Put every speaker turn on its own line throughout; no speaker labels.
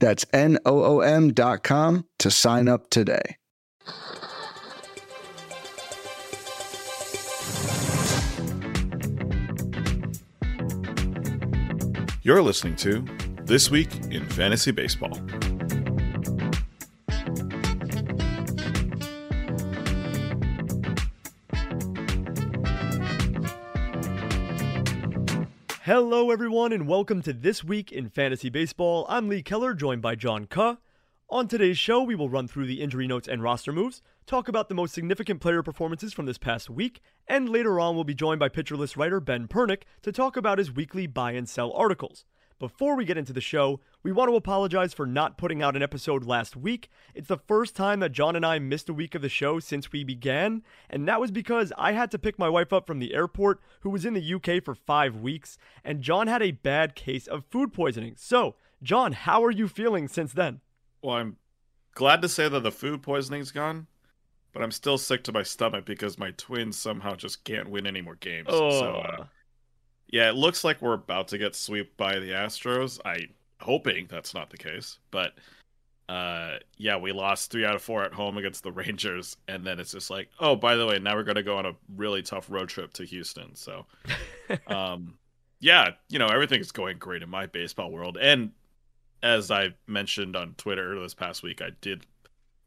That's N-O-O-M dot com to sign up today.
You're listening to This Week in Fantasy Baseball.
Hello, everyone, and welcome to This Week in Fantasy Baseball. I'm Lee Keller, joined by John Ke. On today's show, we will run through the injury notes and roster moves, talk about the most significant player performances from this past week, and later on, we'll be joined by Pitcher List writer Ben Pernick to talk about his weekly buy and sell articles. Before we get into the show, we want to apologize for not putting out an episode last week. It's the first time that John and I missed a week of the show since we began, and that was because I had to pick my wife up from the airport, who was in the UK for five weeks, and John had a bad case of food poisoning. So, John, how are you feeling since then?
Well, I'm glad to say that the food poisoning's gone, but I'm still sick to my stomach because my twins somehow just can't win any more games.
Oh.
So, uh, yeah, it looks like we're about to get swept by the Astros. I hoping that's not the case, but uh, yeah, we lost three out of four at home against the Rangers, and then it's just like, oh, by the way, now we're going to go on a really tough road trip to Houston. So, um, yeah, you know, everything's going great in my baseball world, and as I mentioned on Twitter this past week, I did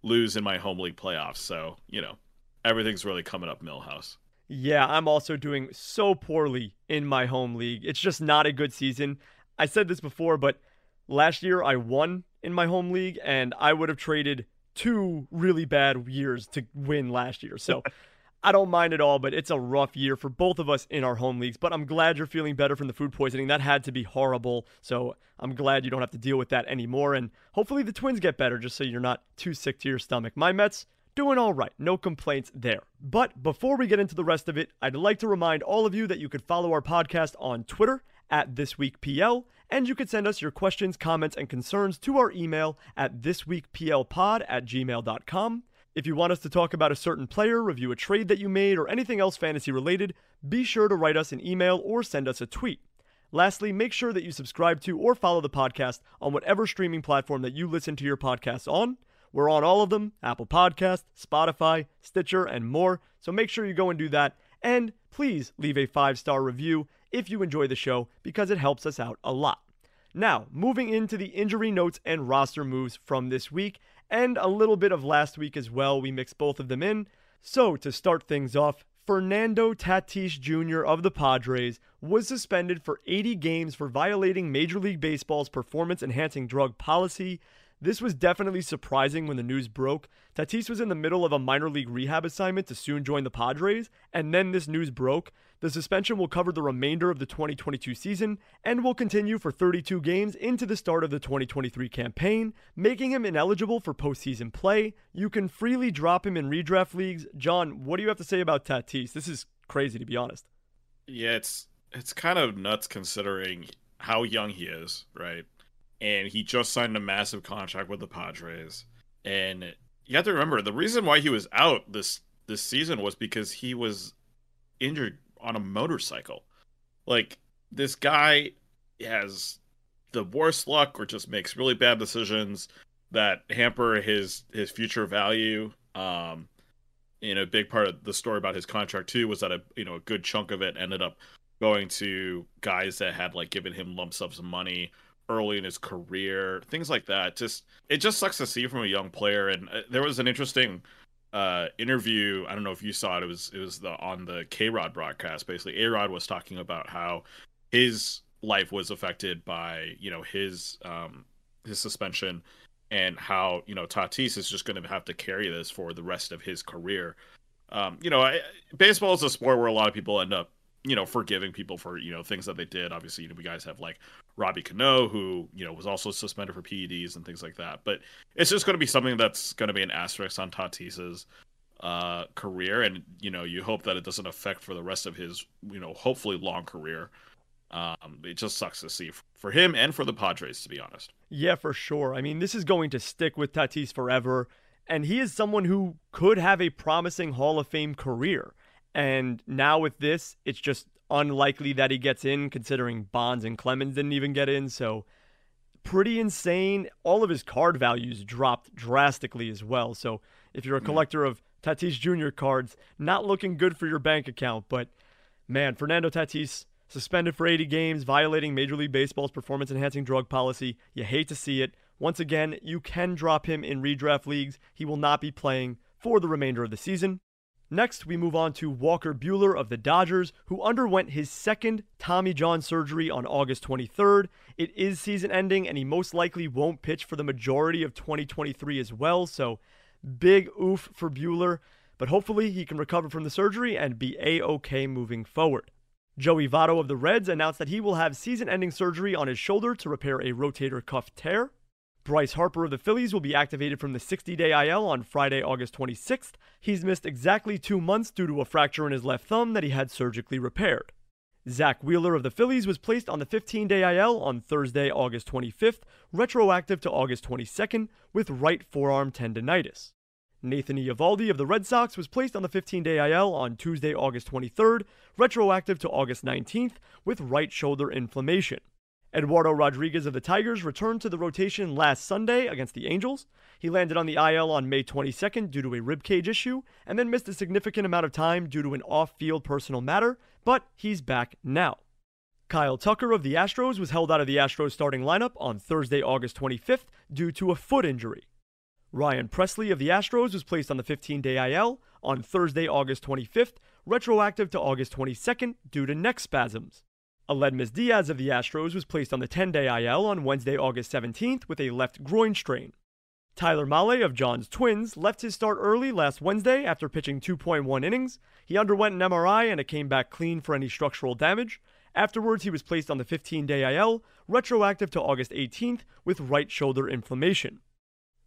lose in my home league playoffs, so you know, everything's really coming up Milhouse.
Yeah, I'm also doing so poorly in my home league. It's just not a good season. I said this before, but last year I won in my home league, and I would have traded two really bad years to win last year. So I don't mind at all, but it's a rough year for both of us in our home leagues. But I'm glad you're feeling better from the food poisoning. That had to be horrible. So I'm glad you don't have to deal with that anymore. And hopefully the twins get better just so you're not too sick to your stomach. My Mets, doing all right. No complaints there. But before we get into the rest of it, I'd like to remind all of you that you could follow our podcast on Twitter at ThisWeekPL, and you could send us your questions, comments, and concerns to our email at thisweekplpod at gmail.com. If you want us to talk about a certain player, review a trade that you made, or anything else fantasy related, be sure to write us an email or send us a tweet. Lastly, make sure that you subscribe to or follow the podcast on whatever streaming platform that you listen to your podcasts on. We're on all of them Apple Podcast, Spotify, Stitcher, and more. So make sure you go and do that. And please leave a five star review if you enjoy the show because it helps us out a lot. Now, moving into the injury notes and roster moves from this week, and a little bit of last week as well. We mixed both of them in. So, to start things off, Fernando Tatis Jr. of the Padres was suspended for 80 games for violating Major League Baseball's performance enhancing drug policy. This was definitely surprising when the news broke. Tatis was in the middle of a minor league rehab assignment to soon join the Padres, and then this news broke. The suspension will cover the remainder of the 2022 season and will continue for 32 games into the start of the 2023 campaign, making him ineligible for postseason play. You can freely drop him in redraft leagues. John, what do you have to say about Tatis? This is crazy to be honest.
Yeah, it's it's kind of nuts considering how young he is, right? And he just signed a massive contract with the Padres. And you have to remember the reason why he was out this this season was because he was injured on a motorcycle. Like this guy has the worst luck or just makes really bad decisions that hamper his his future value. Um you know, a big part of the story about his contract too was that a you know a good chunk of it ended up going to guys that had like given him lump sums of money early in his career, things like that. Just it just sucks to see from a young player. And uh, there was an interesting uh, interview. I don't know if you saw it. It was it was the on the KayRod broadcast. Basically, A Rod was talking about how his life was affected by you know his um, his suspension and how you know Tatis is just going to have to carry this for the rest of his career. Um, you know, I, baseball is a sport where a lot of people end up you know, forgiving people for you know things that they did. Obviously, you know, we guys have like Robbie Cano, who you know was also suspended for PEDs and things like that. But it's just going to be something that's going to be an asterisk on Tatis's uh, career, and you know, you hope that it doesn't affect for the rest of his you know hopefully long career. Um, it just sucks to see for him and for the Padres, to be honest.
Yeah, for sure. I mean, this is going to stick with Tatis forever, and he is someone who could have a promising Hall of Fame career. And now with this, it's just unlikely that he gets in, considering Bonds and Clemens didn't even get in. So, pretty insane. All of his card values dropped drastically as well. So, if you're a collector of Tatis Jr. cards, not looking good for your bank account. But, man, Fernando Tatis suspended for 80 games, violating Major League Baseball's performance enhancing drug policy. You hate to see it. Once again, you can drop him in redraft leagues. He will not be playing for the remainder of the season. Next, we move on to Walker Buehler of the Dodgers, who underwent his second Tommy John surgery on August 23rd. It is season ending, and he most likely won't pitch for the majority of 2023 as well. So, big oof for Buehler, but hopefully he can recover from the surgery and be a okay moving forward. Joey Votto of the Reds announced that he will have season ending surgery on his shoulder to repair a rotator cuff tear. Bryce Harper of the Phillies will be activated from the 60 day IL on Friday, August 26th. He's missed exactly two months due to a fracture in his left thumb that he had surgically repaired. Zack Wheeler of the Phillies was placed on the 15 day IL on Thursday, August 25th, retroactive to August 22nd, with right forearm tendonitis. Nathan Eovaldi of the Red Sox was placed on the 15 day IL on Tuesday, August 23rd, retroactive to August 19th, with right shoulder inflammation. Eduardo Rodriguez of the Tigers returned to the rotation last Sunday against the Angels. He landed on the IL on May 22nd due to a ribcage issue, and then missed a significant amount of time due to an off field personal matter, but he's back now. Kyle Tucker of the Astros was held out of the Astros starting lineup on Thursday, August 25th due to a foot injury. Ryan Pressly of the Astros was placed on the 15 day IL on Thursday, August 25th, retroactive to August 22nd due to neck spasms. Aledmys Diaz of the Astros was placed on the 10 day IL on Wednesday, August 17th with a left groin strain. Tyler Mahle of John's Twins left his start early last Wednesday after pitching 2.1 innings. He underwent an MRI and it came back clean for any structural damage. Afterwards, he was placed on the 15 day IL, retroactive to August 18th, with right shoulder inflammation.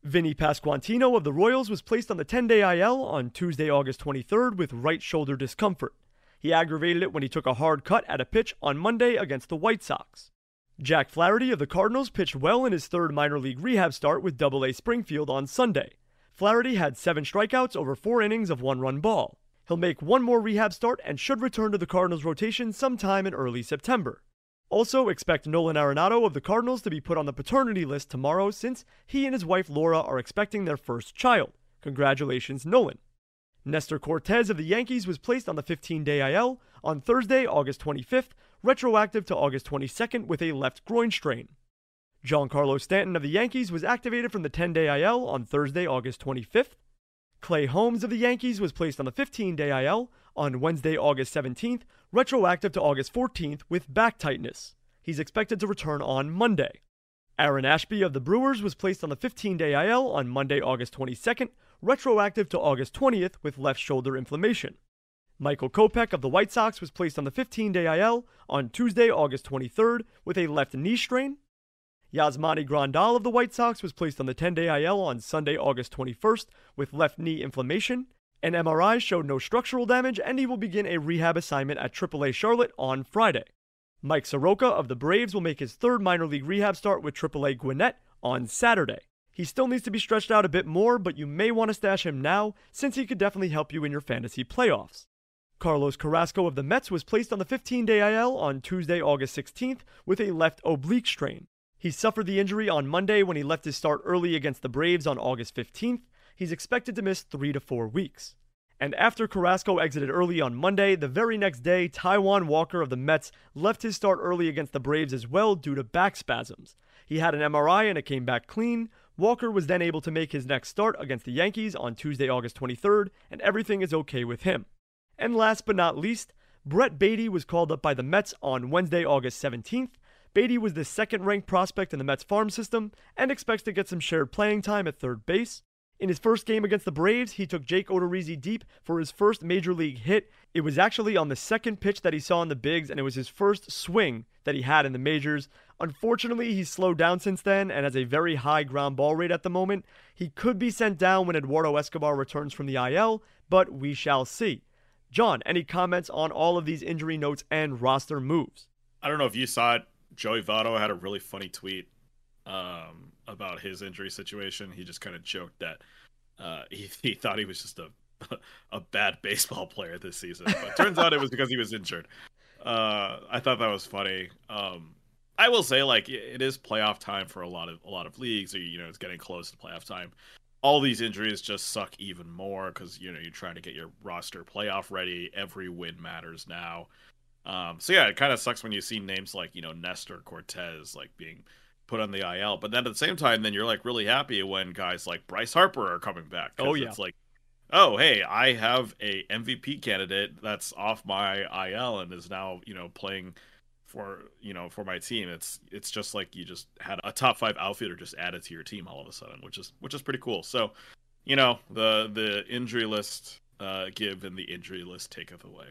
Vinny Pasquantino of the Royals was placed on the 10 day IL on Tuesday, August 23rd, with right shoulder discomfort. He aggravated it when he took a hard cut at a pitch on Monday against the White Sox. Jack Flaherty of the Cardinals pitched well in his third minor league rehab start with Double-A Springfield on Sunday. Flaherty had seven strikeouts over four innings of one run ball. He'll make one more rehab start and should return to the Cardinals rotation sometime in early September. Also, expect Nolan Arenado of the Cardinals to be put on the paternity list tomorrow since he and his wife Laura are expecting their first child. Congratulations, Nolan. Nestor Cortes of the Yankees was placed on the 15 day IL on Thursday, August 25th, retroactive to August 22nd with a left groin strain. John Giancarlo Stanton of the Yankees was activated from the 10 day IL on Thursday, August 25th. Clay Holmes of the Yankees was placed on the 15 day IL on Wednesday, August 17th, retroactive to August 14th with back tightness. He's expected to return on Monday. Aaron Ashby of the Brewers was placed on the 15 day IL on Monday, August 22nd, retroactive to August 20th with left shoulder inflammation. Michael Kopech of the White Sox was placed on the 15 day IL on Tuesday, August 23rd with a left knee strain. Yasmani Grandal of the White Sox was placed on the 10 day IL on Sunday, August 21st with left knee inflammation. An MRI showed no structural damage, and he will begin a rehab assignment at AAA Charlotte on Friday. Mike Soroka of the Braves will make his third minor league rehab start with AAA Gwinnett on Saturday. He still needs to be stretched out a bit more, but you may want to stash him now since he could definitely help you in your fantasy playoffs. Carlos Carrasco of the Mets was placed on the 15 day IL on Tuesday, August 16th with a left oblique strain. He suffered the injury on Monday when he left his start early against the Braves on August 15th. He's expected to miss three to four weeks. And after Carrasco exited early on Monday, the very next day, Taijuan Walker of the Mets left his start early against the Braves as well due to back spasms. He had an MRI and it came back clean. Walker was then able to make his next start against the Yankees on Tuesday, August 23rd, and everything is okay with him. And last but not least, Brett Baty was called up by the Mets on Wednesday, August 17th. Baty was the second ranked prospect in the Mets farm system and expects to get some shared playing time at third base. In his first game against the Braves, he took Jake Odorizzi deep for his first major league hit. It was actually on the second pitch that he saw in the bigs, and it was his first swing that he had in the majors. Unfortunately, he's slowed down since then and has a very high ground ball rate at the moment. He could be sent down when Eduardo Escobar returns from the IL, but we shall see. John, any comments on all of these injury notes and roster moves?
I don't know if you saw it. Joey Votto had a really funny tweet um, about his injury situation. He just kind of joked that uh, he, he thought he was just a a bad baseball player this season, but turns out it was because he was injured. Uh, I thought that was funny. Um, I will say, like, it is playoff time for a lot of a lot of leagues. Or, you know, it's getting close to playoff time. All these injuries just suck even more because you know you're trying to get your roster playoff ready. Every win matters now. Um, so yeah, it kind of sucks when you see names like you know Nestor Cortes like being put on the IL. But then at the same time, then you're like really happy when guys like Bryce Harper are coming back.
Oh yeah,
it's like, oh hey, I have a MVP candidate that's off my IL and is now you know playing for you know for my team. It's it's just like you just had a top five outfielder just added to your team all of a sudden, which is which is pretty cool. So, you know the the injury list uh, give and the injury list taketh away.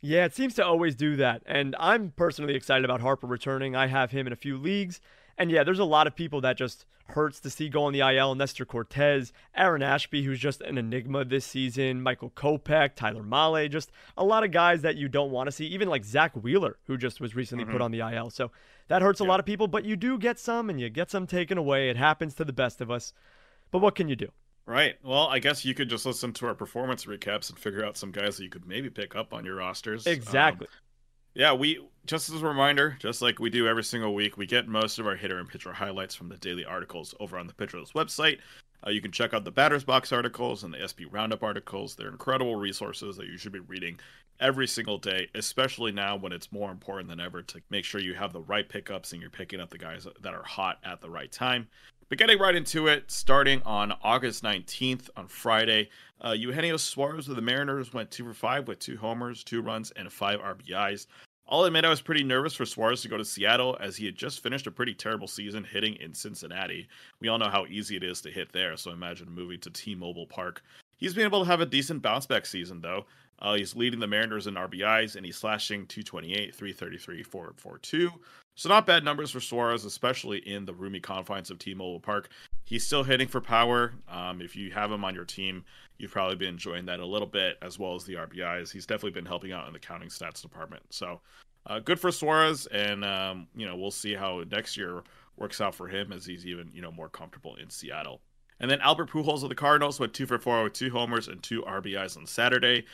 Yeah, it seems to always do that. And I'm personally excited about Harper returning. I have him in a few leagues. And yeah, there's a lot of people that just hurts to see go on the IL. Nestor Cortes, Aaron Ashby, who's just an enigma this season, Michael Kopech, Tyler Mahle, just a lot of guys that you don't want to see. Even like Zack Wheeler, who just was recently mm-hmm. put on the IL. So that hurts a lot of people, but you do get some and you get some taken away. It happens to the best of us. But what can you do?
Right. Well, I guess you could just listen to our performance recaps and figure out some guys that you could maybe pick up on your rosters.
Exactly. Um,
yeah, we just as a reminder, just like we do every single week, we get most of our hitter and pitcher highlights from the daily articles over on the Pitcher List website. Uh, you can check out the Batters Box articles and the SP Roundup articles. They're incredible resources that you should be reading every single day, especially now when it's more important than ever to make sure you have the right pickups and you're picking up the guys that are hot at the right time. But getting right into it, starting on August 19th on Friday, uh, Eugenio Suarez of the Mariners went two for five with two homers, two runs, and five RBIs. I'll admit I was pretty nervous for Suarez to go to Seattle as he had just finished a pretty terrible season hitting in Cincinnati. We all know how easy it is to hit there, so imagine moving to T-Mobile Park. He's been able to have a decent bounce back season though. Uh, he's leading the Mariners in RBIs and he's slashing 228, 333, 442. So not bad numbers for Suarez, especially in the roomy confines of T-Mobile Park. He's still hitting for power. Um, if you have him on your team, you've probably been enjoying that a little bit, as well as the RBIs. He's definitely been helping out in the counting stats department. So uh, good for Suarez, and um, you know we'll see how next year works out for him as he's even you know more comfortable in Seattle. And then Albert Pujols of the Cardinals went two for four with two homers and two RBIs on Saturday.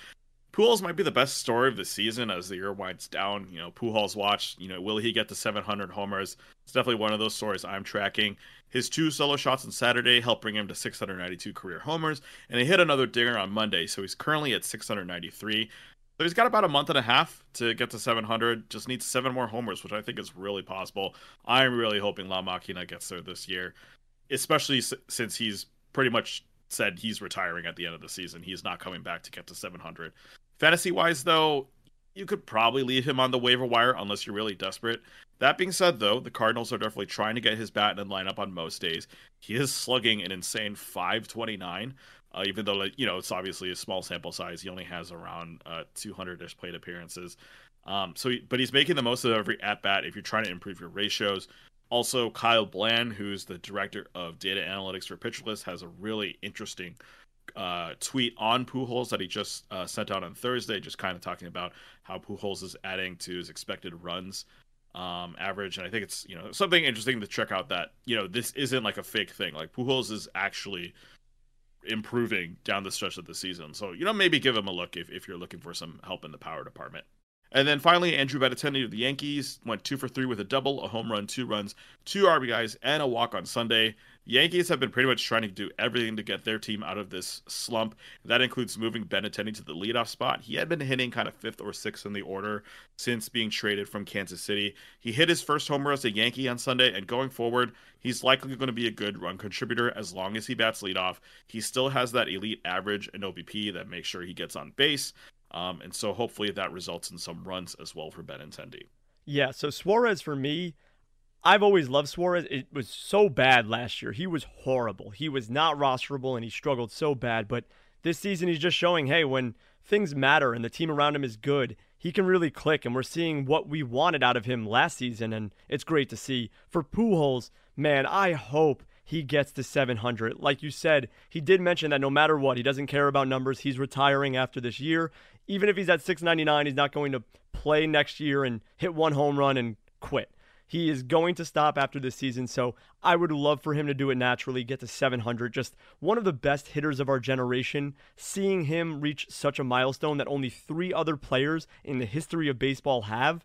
Pujols might be the best story of the season as the year winds down. You know, Pujols watch, you know, will he get to 700 homers? It's definitely one of those stories I'm tracking. His two solo shots on Saturday helped bring him to 692 career homers, and he hit another dinger on Monday, so he's currently at 693. So he's got about a month and a half to get to 700. Just needs seven more homers, which I think is really possible. I'm really hoping La Máquina gets there this year, especially since he's pretty much said he's retiring at the end of the season. He's not coming back to get to 700. Fantasy wise, though, you could probably leave him on the waiver wire unless you're really desperate. That being said, though, the Cardinals are definitely trying to get his bat in the lineup on most days. He is slugging an insane 529, uh, even though you know it's obviously a small sample size. He only has around uh, 200ish plate appearances. Um, so, he, but he's making the most of every at bat. If you're trying to improve your ratios, also Kyle Bland, who's the director of data analytics for Pitcher List, has a really interesting uh, tweet on Pujols that he just uh, sent out on Thursday, just kind of talking about how Pujols is adding to his expected runs um, average, and I think it's you know something interesting to check out that you know this isn't like a fake thing. Like Pujols is actually improving down the stretch of the season, so you know maybe give him a look if if you're looking for some help in the power department. And then finally, Andrew Benintendi of the Yankees went two for three with a double, a home run, two runs, two RBIs, and a walk on Sunday. Yankees have been pretty much trying to do everything to get their team out of this slump. That includes moving Benintendi to the leadoff spot. He had been hitting kind of fifth or sixth in the order since being traded from Kansas City. He hit his first homer as a Yankee on Sunday, and going forward, he's likely going to be a good run contributor as long as he bats leadoff. He still has that elite average and OBP that makes sure he gets on base. Um, and so hopefully that results in some runs as well for Ben Benintendi.
Yeah, so Suarez for me, I've always loved Suarez. It was so bad last year. He was horrible. He was not rosterable and he struggled so bad. But this season, he's just showing hey, when things matter and the team around him is good, he can really click. And we're seeing what we wanted out of him last season. And it's great to see. For Pujols, man, I hope he gets to 700. Like you said, he did mention that no matter what, he doesn't care about numbers. He's retiring after this year. Even if he's at 699, he's not going to play next year and hit one home run and quit. He is going to stop after this season, so I would love for him to do it naturally, get to 700. Just one of the best hitters of our generation. Seeing him reach such a milestone that only three other players in the history of baseball have,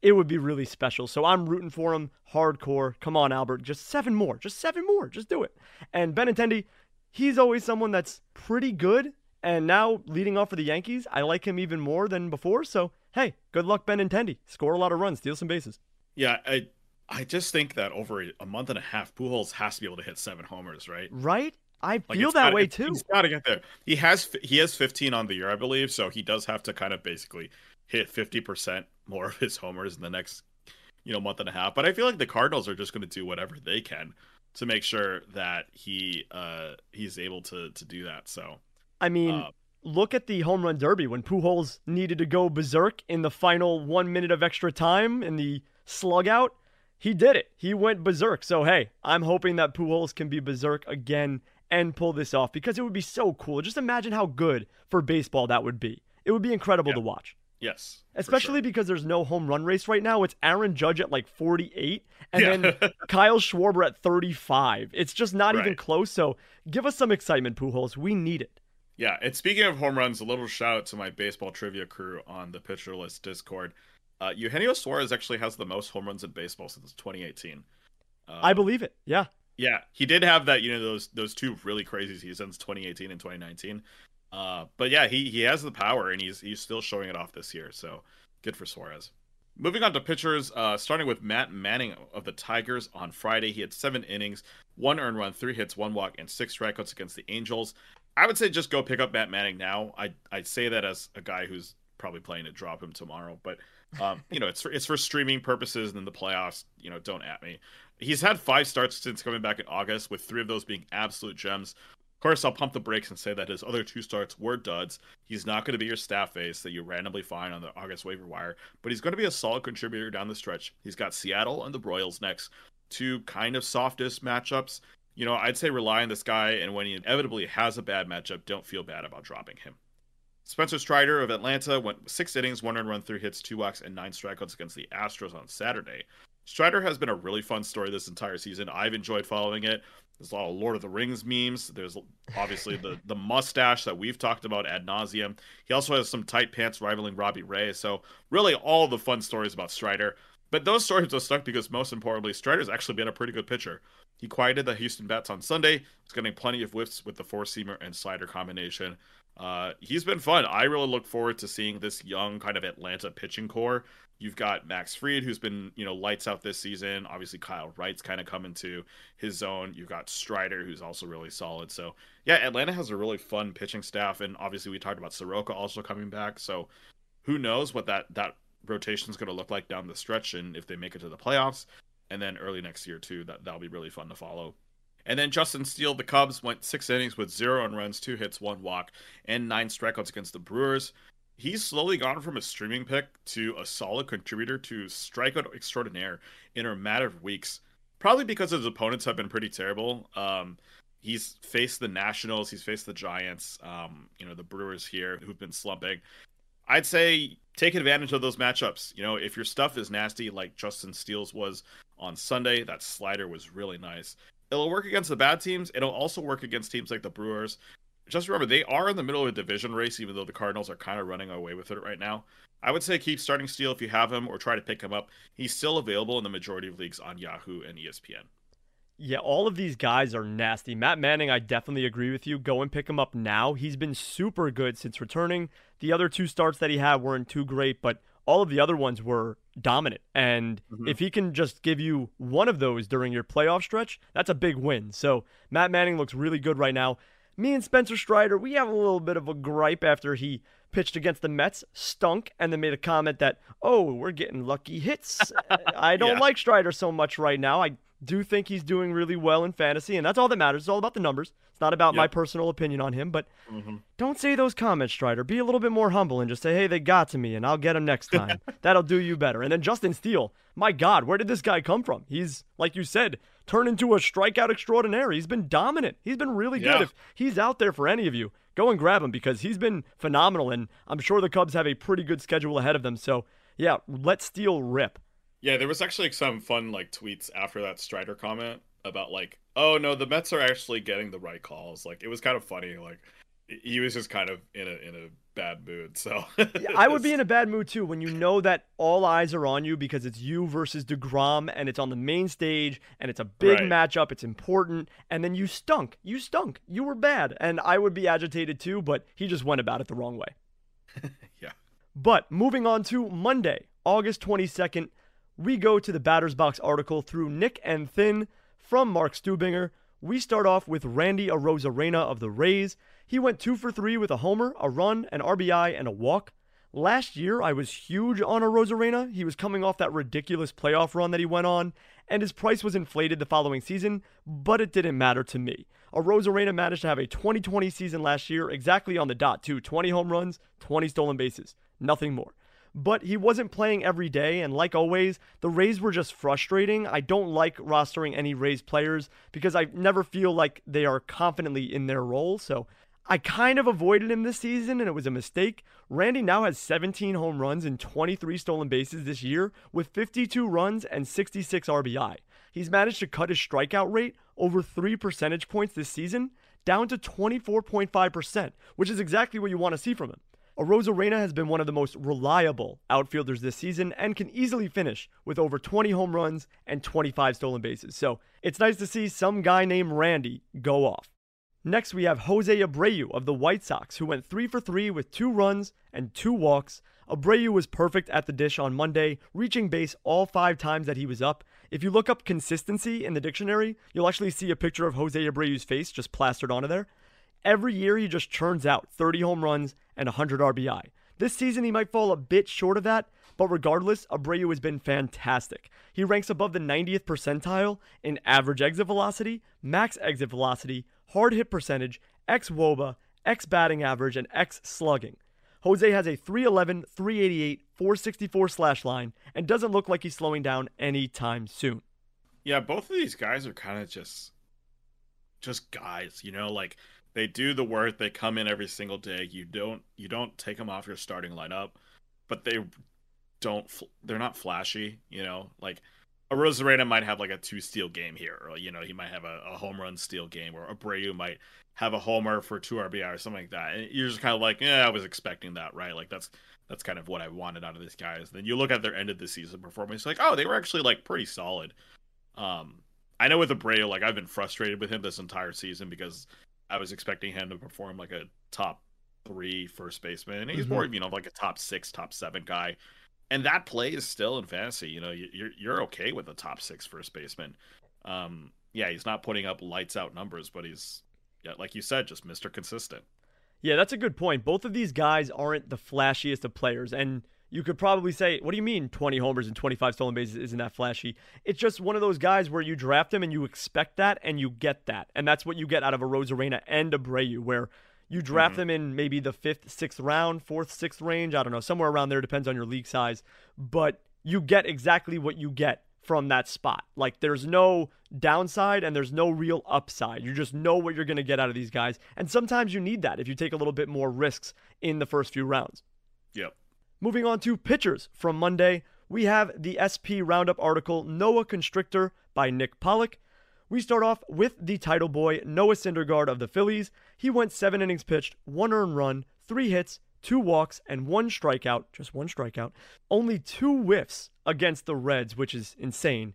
it would be really special. So I'm rooting for him hardcore. Come on, Albert, just seven more, just seven more, just do it. And Benintendi, he's always someone that's pretty good. And now leading off for the Yankees, I like him even more than before. So hey, good luck, Ben Benintendi. Score a lot of runs, steal some bases.
Yeah, I I just think that over a month and a half, Pujols has to be able to hit seven homers, right?
Right. I like feel that
gotta,
way too.
He's got to get there. He has he has 15 on the year, I believe, so he does have to kind of basically hit 50% more of his homers in the next you know month and a half. But I feel like the Cardinals are just going to do whatever they can to make sure that he uh he's able to to do that. So
I mean, uh, look at the home run derby when Pujols needed to go berserk in the final 1 minute of extra time in the slug out, he did it. He went berserk. So, hey, I'm hoping that Pujols can be berserk again and pull this off because it would be so cool. Just imagine how good for baseball that would be. It would be incredible
yeah.
to watch.
Yes.
Especially
sure.
because there's no home run race right now. It's Aaron Judge at like 48 and yeah. then Kyle Schwarber at 35. It's just not right. even close. So give us some excitement, Pujols. We need it.
Yeah. And speaking of home runs, a little shout out to my baseball trivia crew on the Pitcher List Discord. Uh, Eugenio Suarez actually has the most home runs in baseball since 2018.
Uh, I believe it. Yeah.
Yeah, he did have that. You know those those two really crazy seasons, 2018 and 2019. Uh, but yeah, he he has the power, and he's he's still showing it off this year. So good for Suarez. Moving on to pitchers, uh, starting with Matt Manning of the Tigers on Friday. He had seven innings, one earned run, three hits, one walk, and six strikeouts against the Angels. I would say just go pick up Matt Manning now. I I say that as a guy who's probably playing to drop him tomorrow, but um, you know, it's for, it's for streaming purposes and in the playoffs. You know, don't at me. He's had five starts since coming back in August, with three of those being absolute gems. Of course, I'll pump the brakes and say that his other two starts were duds. He's not going to be your staff ace that you randomly find on the August waiver wire, but he's going to be a solid contributor down the stretch. He's got Seattle and the Royals next, two kind of softest matchups. You know, I'd say rely on this guy, and when he inevitably has a bad matchup, don't feel bad about dropping him. Spencer Strider of Atlanta went six innings, one run, run, three hits, two walks, and nine strikeouts against the Astros on Saturday. Strider has been a really fun story this entire season. I've enjoyed following it. There's a lot of Lord of the Rings memes. There's obviously the the mustache that we've talked about ad nauseum. He also has some tight pants rivaling Robbie Ray. So really, all the fun stories about Strider. But those stories are stuck because most importantly, Strider's actually been a pretty good pitcher. He quieted the Houston bats on Sunday. He's getting plenty of whiffs with the four seamer and slider combination. Uh, he's been fun. I really look forward to seeing this young kind of Atlanta pitching core. You've got Max Fried, who's been you know lights out this season. Obviously, Kyle Wright's kind of coming to his zone. You've got Strider, who's also really solid. So yeah, Atlanta has a really fun pitching staff, and obviously we talked about Soroka also coming back. So who knows what that that rotation is going to look like down the stretch, and if they make it to the playoffs, and then early next year too. That that'll be really fun to follow. And then Justin Steele, the Cubs, went six innings with zero on runs, two hits, one walk, and nine strikeouts against the Brewers. He's slowly gone from a streaming pick to a solid contributor to strikeout extraordinaire in a matter of weeks. Probably because his opponents have been pretty terrible. Um, he's faced the Nationals, he's faced the Giants, um, you know, the Brewers here who've been slumping. I'd say take advantage of those matchups. You know, if your stuff is nasty like Justin Steele's was on Sunday, that slider was really nice it'll work against the bad teams. It'll also work against teams like the Brewers. Just remember, they are in the middle of a division race, even though the Cardinals are kind of running away with it right now. I would say keep starting Steele if you have him, or try to pick him up. He's still available in the majority of leagues on Yahoo and ESPN.
Yeah, all of these guys are nasty. Matt Manning, I definitely agree with you. Go and pick him up now. He's been super good since returning. The other two starts that he had weren't too great, but all of the other ones were dominant. And mm-hmm. if he can just give you one of those during your playoff stretch, that's a big win. So Matt Manning looks really good right now. Me and Spencer Strider, we have a little bit of a gripe after he pitched against the Mets, stunk, and then made a comment that, oh, we're getting lucky hits. I don't
Yeah.
like Strider so much right now. I do think he's doing really well in fantasy, and that's all that matters. It's all about the numbers. It's not about my personal opinion on him, but
Mhm.
don't say those comments, Strider. Be a little bit more humble and just say, hey, they got to me, and I'll get him next time. That'll do you better. And then Justin Steele, my God, where did this guy come from? He's, like you said, turned into a strikeout extraordinaire. He's been dominant. He's been really good.
Yeah.
If he's out there for any of you, go and grab him because he's been phenomenal, and I'm sure the Cubs have a pretty good schedule ahead of them. So, yeah, let Steele rip.
Yeah, there was actually some fun like tweets after that Strider comment about like, oh no, the Mets are actually getting the right calls. Like it was kind of funny. Like he was just kind of in a in a bad mood. So
Yeah, I would be in a bad mood too when you know that all eyes are on you because it's you versus DeGrom and it's on the main stage and it's a big
Right.
matchup. It's important. And then you stunk. You stunk. You were bad. And I would be agitated too, but he just went about it the wrong way.
yeah.
But moving on to Monday, August 22nd, we go to the Batters Box article through Nick and Thin from Mark Stubinger. We start off with Randy Arozarena of the Rays. He went two for three with a homer, a run, an RBI, and a walk. Last year, I was huge on Arozarena. He was coming off that ridiculous playoff run that he went on, and his price was inflated the following season, but it didn't matter to me. Arozarena managed to have a 2020 season last year, exactly on the dot, too 20 home runs, 20 stolen bases, nothing more. But he wasn't playing every day, and like always, the Rays were just frustrating. I don't like rostering any Rays players because I never feel like they are confidently in their role, so I kind of avoided him this season, and it was a mistake. Randy now has 17 home runs and 23 stolen bases this year with 52 runs and 66 RBI. He's managed to cut his strikeout rate over 3 percentage points this season, down to 24.5%, which is exactly what you want to see from him. Arozarena has been one of the most reliable outfielders this season and can easily finish with over 20 home runs and 25 stolen bases. So it's nice to see some guy named Randy go off. Next, we have Jose Abreu of the White Sox, who went 3 for 3 with 2 runs and 2 walks. Abreu was perfect at the dish on Monday, reaching base all 5 times that he was up. If you look up consistency in the dictionary, you'll actually see a picture of Jose Abreu's face just plastered onto there. Every year, he just churns out 30 home runs and 100 RBI. This season, he might fall a bit short of that, but regardless, Abreu has been fantastic. He ranks above the 90th percentile in average exit velocity, max exit velocity, hard hit percentage, x woba, x batting average, and x slugging. Jose has a 311, 388, 464 slash line and doesn't look like he's slowing down anytime soon.
Yeah, both of these guys are kind of just just guys, you know, like they do the work, they come in every single day. You don't you don't take them off your starting lineup, but they don't they're not flashy, you know, like a Arozarena might have like a two steal game here, or you know, he might have a, a home run steal game, or Abreu might have a homer for two RBI or something like that. And you're just kind of like, yeah, I was expecting that, right? Like that's that's kind of what I wanted out of these guys. Then you look at their end of the season performance, like, oh, they were actually like pretty solid. Um, I know with Abreu, like I've been frustrated with him this entire season because I was expecting him to perform like a top three first baseman, he's
Mhm.
more, you know, like a top six, top seven guy. And that play is still in fantasy. You know, you- you're you're okay with a top six first baseman. Um, yeah, he's not putting up lights out numbers, but he's yeah, like you said, just Mister Consistent.
Yeah, that's a good point. Both of these guys aren't the flashiest of players. And you could probably say, what do you mean 20 homers and 25 stolen bases isn't that flashy? It's just one of those guys where you draft him and you expect that and you get that. And that's what you get out of a Arozarena and a Abreu, where you draft
Mhm.
them in maybe the fifth, sixth round, fourth, sixth range. I don't know, somewhere around there, depends on your league size. But you get exactly what you get from that spot. Like there's no downside and there's no real upside. You just know what you're going to get out of these guys. And sometimes you need that if you take a little bit more risks in the first few rounds.
Yep.
Moving on to pitchers from Monday, we have the SP Roundup article Noah Constrictor by Nick Pollock. We start off with the title boy, Noah Syndergaard of the Phillies. He went seven innings pitched, one earned run, three hits, two walks, and one strikeout, just one strikeout, only two whiffs against the Reds, which is insane.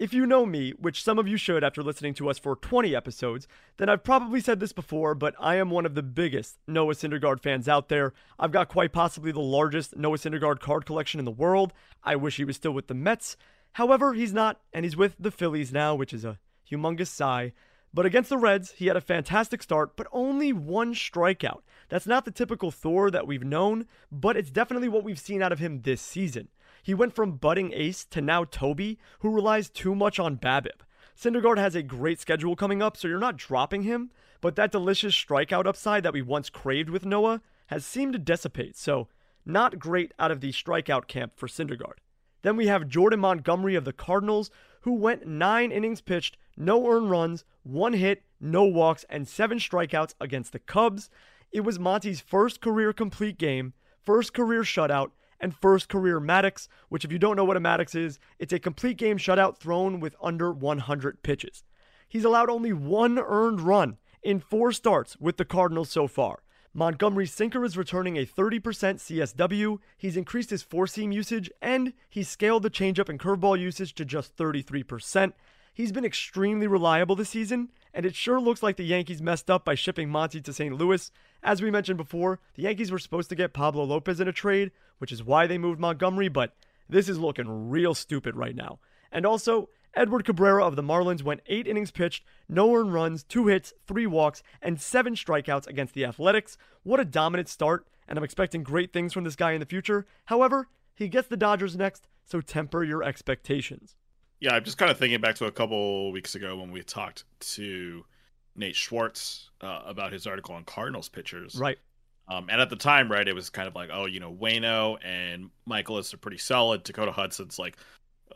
If you know me, which some of you should after listening to us for 20 episodes, then I've probably said this before, but I am one of the biggest Noah Syndergaard fans out there. I've got quite possibly the largest Noah Syndergaard card collection in the world. I wish he was still with the Mets. However, he's not, and he's with the Phillies now, which is a humongous sigh. But against the Reds, he had a fantastic start, but only one strikeout. That's not the typical Thor that we've known, but it's definitely what we've seen out of him this season. He went from budding ace to now Toby, who relies too much on BABIP. Syndergaard has a great schedule coming up, so you're not dropping him, but that delicious strikeout upside that we once craved with Noah has seemed to dissipate, so not great out of the strikeout camp for Syndergaard. Then we have Jordan Montgomery of the Cardinals, who went nine innings pitched, no earned runs, one hit, no walks, and seven strikeouts against the Cubs. It was Monty's first career complete game, first career shutout, and first career Maddux, which, if you don't know what a Maddux is, it's a complete game shutout thrown with under 100 pitches. He's allowed only one earned run in four starts with the Cardinals so far. Montgomery's sinker is returning a 30% CSW, he's increased his four seam usage, and he's scaled the changeup and curveball usage to just 33%. He's been extremely reliable this season, and it sure looks like the Yankees messed up by shipping Monty to St. Louis. As we mentioned before, the Yankees were supposed to get Pablo Lopez in a trade, which is why they moved Montgomery, but this is looking real stupid right now. And also, Edward Cabrera of the Marlins went eight innings pitched, no earned runs, two hits, three walks, and seven strikeouts against the Athletics. What a dominant start, and I'm expecting great things from this guy in the future. However, he gets the Dodgers next, so temper your expectations.
Yeah, I'm just kind of thinking back to a couple weeks ago when we talked to Nate Schwartz uh, about his article on Cardinals pitchers.
Right.
Um, and at the time, right, it was kind of like, oh, you know, Waino and Mikolas are pretty solid. Dakota Hudson's like,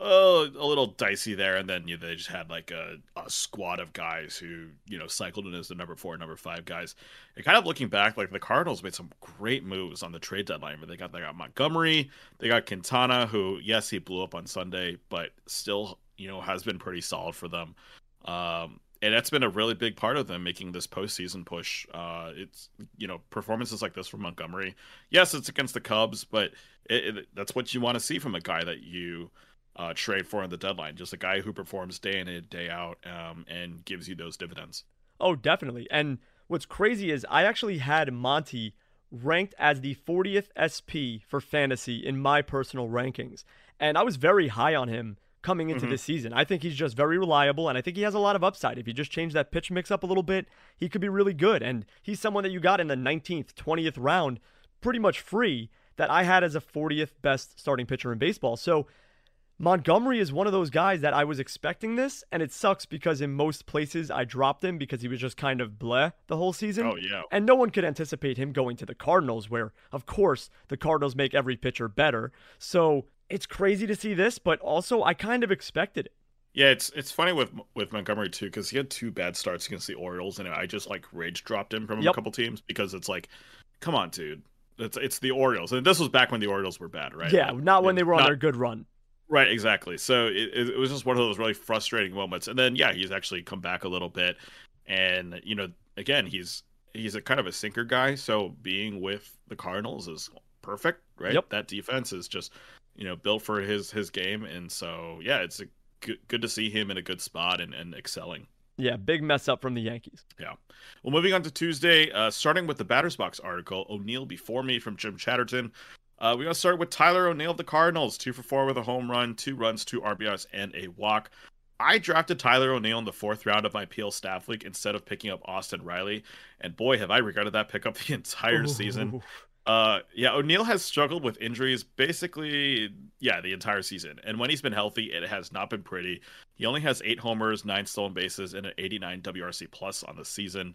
oh, a little dicey there. And then you know, they just had like a, a squad of guys who, you know, cycled in as the number four, number five guys. And kind of looking back, like the Cardinals made some great moves on the trade deadline. But they got they got Montgomery, they got Quintana, who yes, he blew up on Sunday, but still, you know, has been pretty solid for them. Um, and that's been a really big part of them making this postseason push. Uh, it's you know performances like this from Montgomery. Yes, it's against the Cubs, but it, it, that's what you want to see from a guy that you uh, trade for in the deadline. Just a guy who performs day in and day out um, and gives you those dividends.
Oh, definitely. And what's crazy is I actually had Monty ranked as the 40th SP for fantasy in my personal rankings, and I was very high on him coming into mm-hmm. this season. I think he's just very reliable, and I think he has a lot of upside. If you just change that pitch mix up a little bit, he could be really good. And he's someone that you got in the 19th, 20th round, pretty much free, that I had as a 40th best starting pitcher in baseball. So Montgomery is one of those guys that I was expecting this, and it sucks because in most places I dropped him because he was just kind of bleh the whole season.
Oh, yeah.
And no one could anticipate him going to the Cardinals, where, of course, the Cardinals make every pitcher better. So it's crazy to see this, but also I kind of expected it.
Yeah, it's it's funny with with Montgomery too because he had two bad starts against the Orioles, and I just like rage dropped him from yep. a couple teams because it's like, come on, dude, it's it's the Orioles, and this was back when the Orioles were bad, right?
Yeah, not when they were on their good run.
Right, exactly. So it, it was just one of those really frustrating moments, and then yeah, he's actually come back a little bit, and you know, again, he's he's a kind of a sinker guy, so being with the Cardinals is perfect, right?
Yep.
That defense is just you know built for his his game, and so yeah, it's a good, good to see him in a good spot and, and excelling.
Yeah, big mess up from the Yankees.
Yeah. Well, moving on to Tuesday, uh, starting with the Batters Box article, O'Neill before me from Jim Chatterton. Uh, we're going to start with Tyler O'Neill of the Cardinals, two for four with a home run, two runs, two RBIs, and a walk. I drafted Tyler O'Neill in the fourth round of my PL staff league instead of picking up Austin Riley, and boy, have I regretted that pickup the entire Ooh. season. Uh, yeah, O'Neill has struggled with injuries basically, yeah, the entire season. And when he's been healthy, it has not been pretty. He only has eight homers, nine stolen bases, and an 89 WRC plus on the season.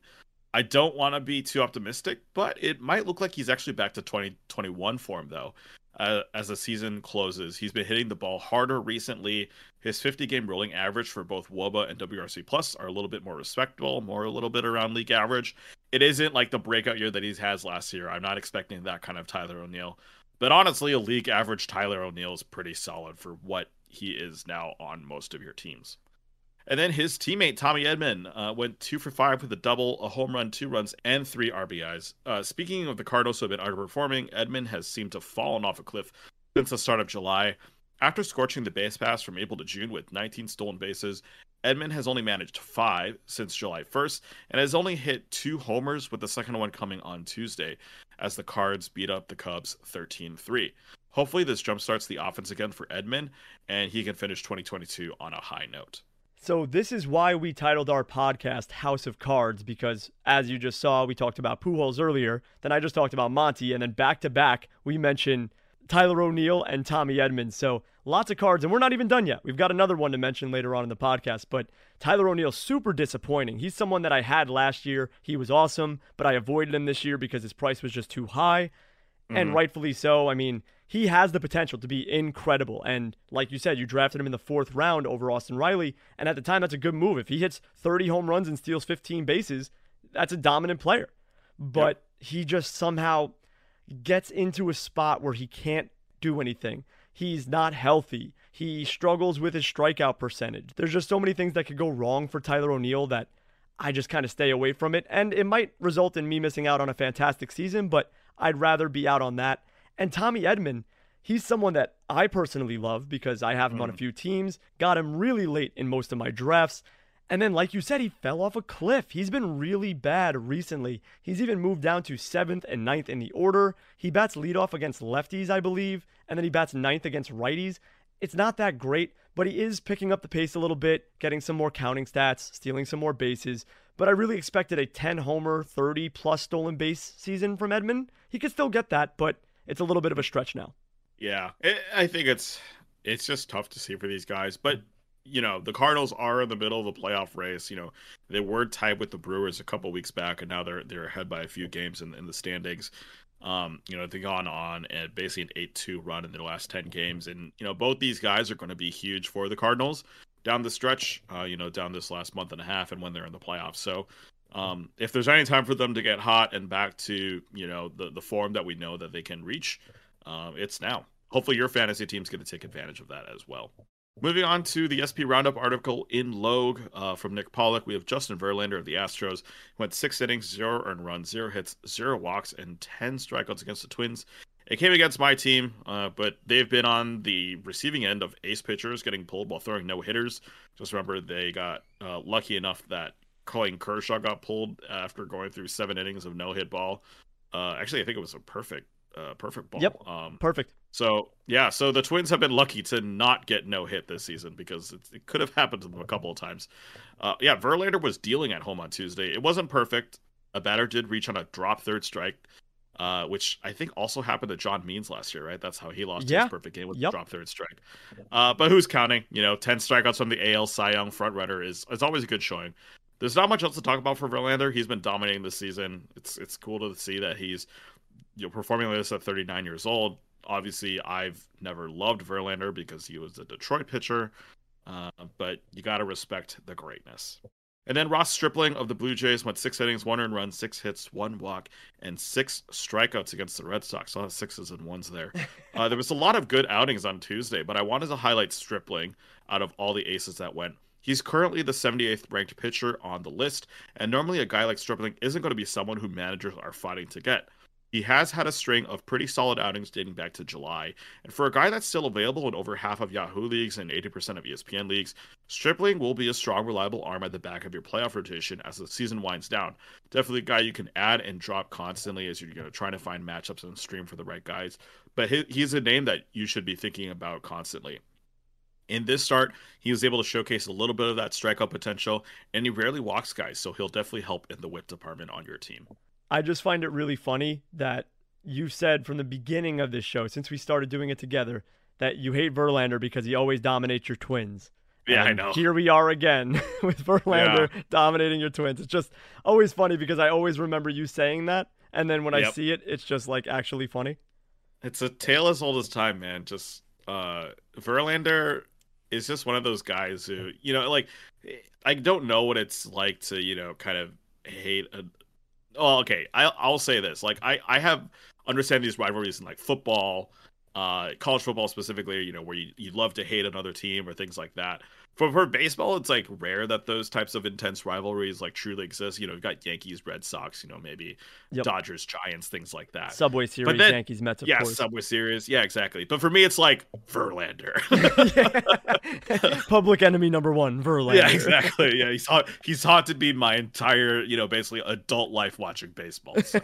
I don't want to be too optimistic, but it might look like he's actually back to 2021 form though. Uh, as the season closes, he's been hitting the ball harder recently. His 50 game rolling average for both WOBA and WRC Plus are a little bit more respectable, more a little bit around league average. It isn't like the breakout year that he has last year. I'm not expecting that kind of Tyler O'Neill. But honestly, a league average Tyler O'Neill is pretty solid for what he is now on most of your teams. And then his teammate Tommy Edman uh, went two for five with a double, a home run, two runs, and three RBIs. Uh, speaking of the Cardinals who have been underperforming, Edman has seemed to have fallen off a cliff since the start of July. After scorching the base pass from April to June with 19 stolen bases, Edman has only managed five since July 1st and has only hit two homers, with the second one coming on Tuesday as the Cards beat up the Cubs 13 3. Hopefully, this jumpstarts the offense again for Edman and he can finish 2022 on a high note.
So, this is why we titled our podcast House of Cards, because as you just saw, we talked about Pujols earlier, then I just talked about Monty, and then back to back, we mentioned Tyler O'Neill and Tommy Edmonds. So, lots of cards, and we're not even done yet. We've got another one to mention later on in the podcast, but Tyler O'Neill, super disappointing. He's someone that I had last year. He was awesome, but I avoided him this year because his price was just too high, mm-hmm. and rightfully so. I mean, he has the potential to be incredible. And like you said, you drafted him in the fourth round over Austin Riley. And at the time, that's a good move. If he hits 30 home runs and steals 15 bases, that's a dominant player. But yep. he just somehow gets into a spot where he can't do anything. He's not healthy. He struggles with his strikeout percentage. There's just so many things that could go wrong for Tyler O'Neill that I just kind of stay away from it. And it might result in me missing out on a fantastic season, but I'd rather be out on that and Tommy Edman, he's someone that I personally love because I have him mm. on a mm. few teams, got him really late in most of my drafts. And then, like you said, he fell off a cliff. He's been really bad recently. He's even moved down to seventh and ninth in the order. He bats leadoff against lefties, I believe, and then he bats ninth against righties. It's not that great, but he is picking up the pace a little bit, getting some more counting stats, stealing some more bases. But I really expected a 10 homer, 30 plus stolen base season from Edman. He could still get that, but it's a little bit of a stretch now.
Yeah, I think it's it's just tough to see for these guys, but you know the Cardinals are in the middle of a playoff race. You know they were tied with the Brewers a couple weeks back, and now they're they're ahead by a few games in, in the standings. Um, you know they've gone on and basically an eight-two run in their last ten games, and you know both these guys are going to be huge for the Cardinals down the stretch. Uh, you know down this last month and a half, and when they're in the playoffs. So um, if there's any time for them to get hot and back to you know the the form that we know that they can reach, um, it's now. Hopefully, your fantasy team's going to take advantage of that as well. Moving on to the SP Roundup article in Logue uh, from Nick Pollack, we have Justin Verlander of the Astros. Went six innings, zero earned runs, zero hits, zero walks, and 10 strikeouts against the Twins. It came against my team, uh, but they've been on the receiving end of ace pitchers getting pulled while throwing no hitters. Just remember, they got uh, lucky enough that Clayton Kershaw got pulled after going through seven innings of no hit ball. Uh, actually, I think it was a perfect, uh, perfect ball.
Yep. Um, perfect.
So yeah, so the Twins have been lucky to not get no hit this season because it, it could have happened to them a couple of times. Uh, yeah, Verlander was dealing at home on Tuesday. It wasn't perfect. A batter did reach on a drop third strike, uh, which I think also happened to John Means last year, right? That's how he lost yeah. his perfect game with yep. drop third strike. Uh, but who's counting? You know, ten strikeouts from the AL Cy Young front runner is is always a good showing there's not much else to talk about for Verlander. He's been dominating this season. It's it's cool to see that he's you know performing like this at 39 years old. Obviously, I've never loved Verlander because he was a Detroit pitcher, uh, but you got to respect the greatness. And then Ross Stripling of the Blue Jays went six innings, one earned run, six hits, one walk, and six strikeouts against the Red Sox. A lot of sixes and ones there. Uh, there was a lot of good outings on Tuesday, but I wanted to highlight Stripling out of all the aces that went. He's currently the 78th ranked pitcher on the list, and normally a guy like Stripling isn't going to be someone who managers are fighting to get. He has had a string of pretty solid outings dating back to July, and for a guy that's still available in over half of Yahoo leagues and 80% of ESPN leagues, Stripling will be a strong, reliable arm at the back of your playoff rotation as the season winds down. Definitely a guy you can add and drop constantly as you're you know, trying to find matchups and stream for the right guys, but he's a name that you should be thinking about constantly. In this start, he was able to showcase a little bit of that strikeout potential, and he rarely walks guys, so he'll definitely help in the whip department on your team.
I just find it really funny that you said from the beginning of this show, since we started doing it together, that you hate Verlander because he always dominates your twins.
Yeah, and I know.
Here we are again with Verlander yeah. dominating your twins. It's just always funny because I always remember you saying that, and then when yep. I see it, it's just like actually funny.
It's a tale as old as time, man. Just uh Verlander is just one of those guys who, you know, like I don't know what it's like to, you know, kind of hate a Oh, okay. I I'll say this. Like I I have understand these rivalries in like football, uh college football specifically, you know, where you, you love to hate another team or things like that for for baseball, it's like rare that those types of intense rivalries like truly exist. You know, you've got Yankees, Red Sox, you know, maybe yep. Dodgers, Giants, things like that.
Subway Series, then, Yankees, Mets,
yeah,
course.
Subway Series, yeah, exactly. But for me, it's like Verlander,
public enemy number one, Verlander.
Yeah, exactly. Yeah, he's. He's haunted me my entire, you know, basically adult life watching baseball. So.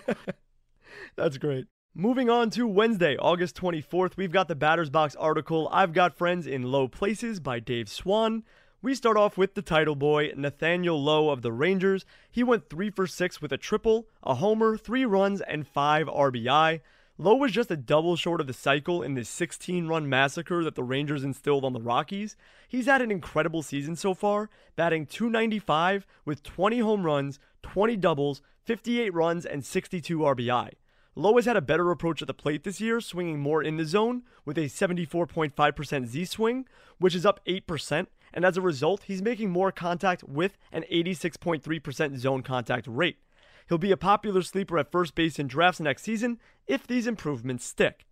That's great. Moving on to Wednesday, August 24th, we've got the Batter's Box article, I've Got Friends in Low Places by Dave Swan. We start off with the title boy, Nathaniel Lowe of the Rangers. He went 3 for 6 with a triple, a homer, 3 runs, and 5 RBI. Lowe was just a double short of the cycle in this 16 run massacre that the Rangers instilled on the Rockies. He's had an incredible season so far, batting 295 with 20 home runs, 20 doubles, 58 runs, and 62 RBI. Lowe has had a better approach at the plate this year, swinging more in the zone with a 74.5% Z swing, which is up 8%, and as a result, he's making more contact with an 86.3% zone contact rate. He'll be a popular sleeper at first base in drafts next season if these improvements stick.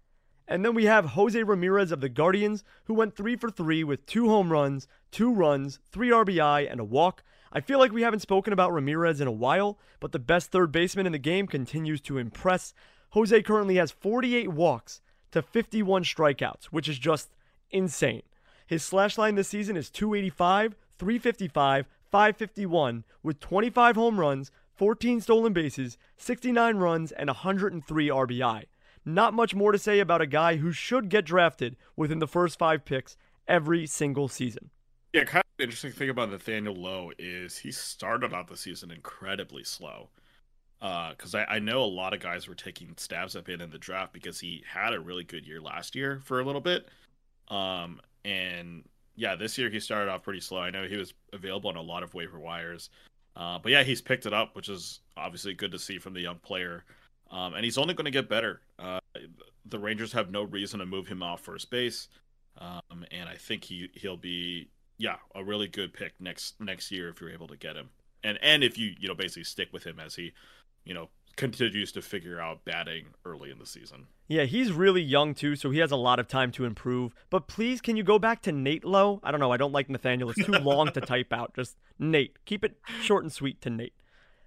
And then we have Jose Ramirez of the Guardians, who went 3 for 3 with 2 home runs, 2 runs, 3 RBI, and a walk. I feel like we haven't spoken about Ramirez in a while, but the best third baseman in the game continues to impress. Jose currently has 48 walks to 51 strikeouts, which is just insane. His slash line this season is 285, 355, 551, with 25 home runs, 14 stolen bases, 69 runs, and 103 RBI. Not much more to say about a guy who should get drafted within the first five picks every single season.
Yeah, interesting thing about Nathaniel Lowe is he started out the season incredibly slow. Because uh, I, I know a lot of guys were taking stabs at him in the draft because he had a really good year last year for a little bit. Um, and yeah, this year he started off pretty slow. I know he was available on a lot of waiver wires. Uh, but yeah, he's picked it up, which is obviously good to see from the young player. Um, and he's only going to get better. Uh, the Rangers have no reason to move him off first base, um, and I think he he'll be yeah a really good pick next next year if you're able to get him, and and if you you know basically stick with him as he you know continues to figure out batting early in the season.
Yeah, he's really young too, so he has a lot of time to improve. But please, can you go back to Nate Lowe? I don't know. I don't like Nathaniel. It's too long to type out. Just Nate. Keep it short and sweet to Nate.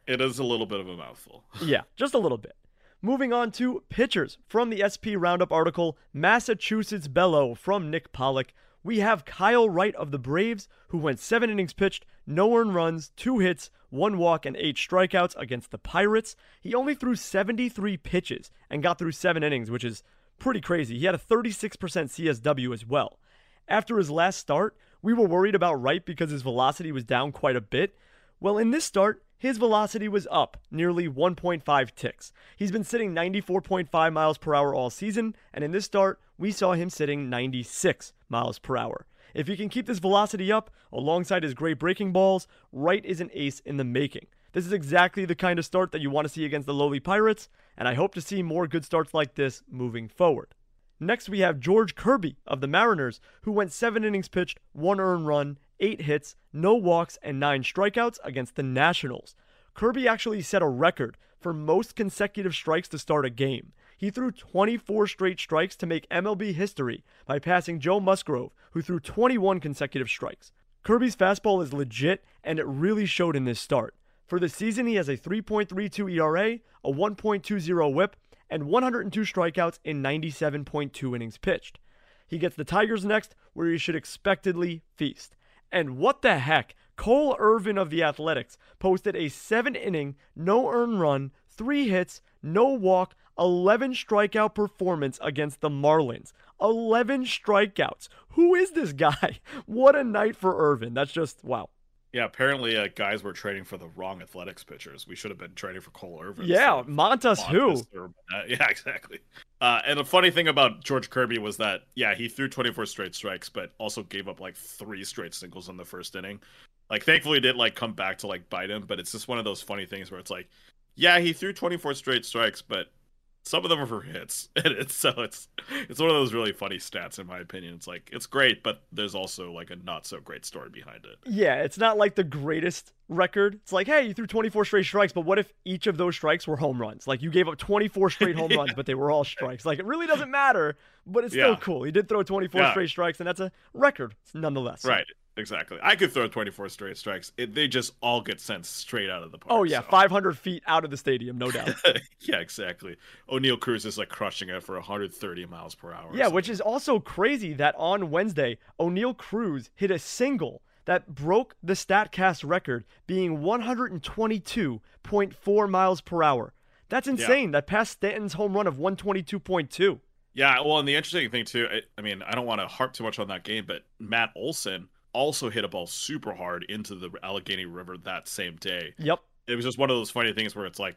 It is a little bit of a mouthful.
yeah, just a little bit. Moving on to pitchers from the SP Roundup article, Massachusetts Bellow from Nick Pollack. We have Kyle Wright of the Braves, who went seven innings pitched, no earned runs, two hits, one walk, and eight strikeouts against the Pirates. He only threw 73 pitches and got through seven innings, which is pretty crazy. He had a 36% CSW as well. After his last start, we were worried about Wright because his velocity was down quite a bit. Well, in this start, his velocity was up nearly 1.5 ticks. He's been sitting 94.5 miles per hour all season, and in this start, we saw him sitting 96 miles per hour. If he can keep this velocity up alongside his great breaking balls, Wright is an ace in the making. This is exactly the kind of start that you want to see against the lowly Pirates, and I hope to see more good starts like this moving forward. Next, we have George Kirby of the Mariners, who went seven innings pitched, one earned run, eight hits, no walks, and nine strikeouts against the Nationals. Kirby actually set a record for most consecutive strikes to start a game. He threw 24 straight strikes to make MLB history by passing Joe Musgrove, who threw 21 consecutive strikes. Kirby's fastball is legit, and it really showed in this start. For the season, he has a 3.32 ERA, a 1.20 whip, and 102 strikeouts in 97.2 innings pitched. He gets the Tigers next, where he should expectedly feast. And what the heck? Cole Irvin of the Athletics posted a seven inning, no earned run, three hits, no walk, 11 strikeout performance against the Marlins. 11 strikeouts. Who is this guy? What a night for Irvin. That's just wow.
Yeah, apparently uh, guys were trading for the wrong athletics pitchers. We should have been trading for Cole Irvin.
Yeah, Montas, who?
Or, uh, yeah, exactly. Uh, and the funny thing about George Kirby was that, yeah, he threw 24 straight strikes, but also gave up like three straight singles in the first inning. Like, thankfully, it did like come back to like bite him, but it's just one of those funny things where it's like, yeah, he threw 24 straight strikes, but some of them are for hits, and it's so it's it's one of those really funny stats in my opinion. It's like it's great, but there's also like a not so great story behind it.
Yeah, it's not like the greatest record. It's like, hey, you threw 24 straight strikes, but what if each of those strikes were home runs? Like you gave up 24 straight home yeah. runs, but they were all strikes. Like it really doesn't matter, but it's still cool. He did throw 24 yeah. straight strikes, and that's a record nonetheless.
Right. Exactly. I could throw 24 straight strikes. It, they just all get sent straight out of the park.
Oh, yeah. So. 500 feet out of the stadium, no doubt.
yeah, exactly. Oneil Cruz is like crushing it for 130 miles per hour.
Yeah, which is also crazy that on Wednesday, Oneil Cruz hit a single that broke the StatCast record, being 122.4 miles per hour. That's insane. Yeah. That passed Stanton's home run of 122.2.
Yeah, well, and the interesting thing, too, I, I mean, I don't want to harp too much on that game, but Matt Olson also hit a ball super hard into the Allegheny River that same day.
Yep.
It was just one of those funny things where it's like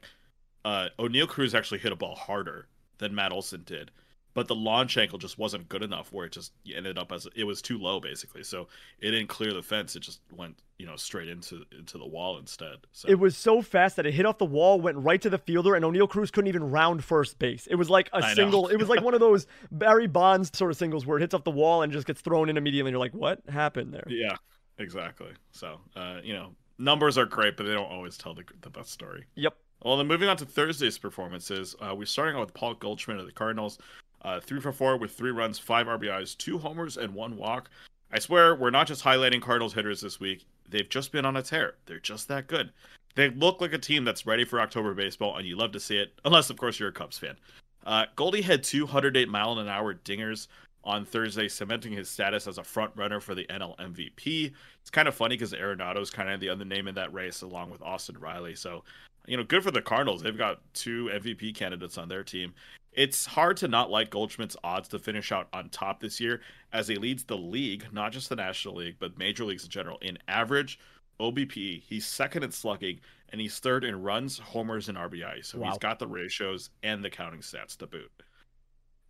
uh, Oneil Cruz actually hit a ball harder than Matt Olson did, but the launch angle just wasn't good enough where it just ended up as it was too low basically. So it didn't clear the fence; it just went you know straight into into the wall instead. So
It was so fast that it hit off the wall, went right to the fielder, and Oneil Cruz couldn't even round first base. It was like a
I
single. It was like one of those Barry Bonds sort of singles where it hits off the wall and just gets thrown in immediately. And you're like, what happened there?
yeah, exactly. So uh, you know numbers are great, but they don't always tell the the best story.
Yep.
Well, then moving on to Thursday's performances, uh, we're starting out with Paul Goldschmidt of the Cardinals, uh, three for four with three runs, five RBIs, two homers, and one walk. I swear, we're not just highlighting Cardinals hitters this week. They've just been on a tear. They're just that good. They look like a team that's ready for October baseball, and you love to see it, unless, of course, you're a Cubs fan. Uh, Goldie had 208 mile an hour dingers on Thursday, cementing his status as a front runner for the NL MVP. It's kind of funny because Arenado's kind of the other name in that race, along with Austin Riley. So, you know, good for the Cardinals. They've got two MVP candidates on their team. It's hard to not like Goldschmidt's odds to finish out on top this year as he leads the league, not just the National League, but major leagues in general, in average OBP. He's second in slugging, and he's third in runs, homers, and RBI. So
Wow.
he's got the ratios and the counting stats to boot.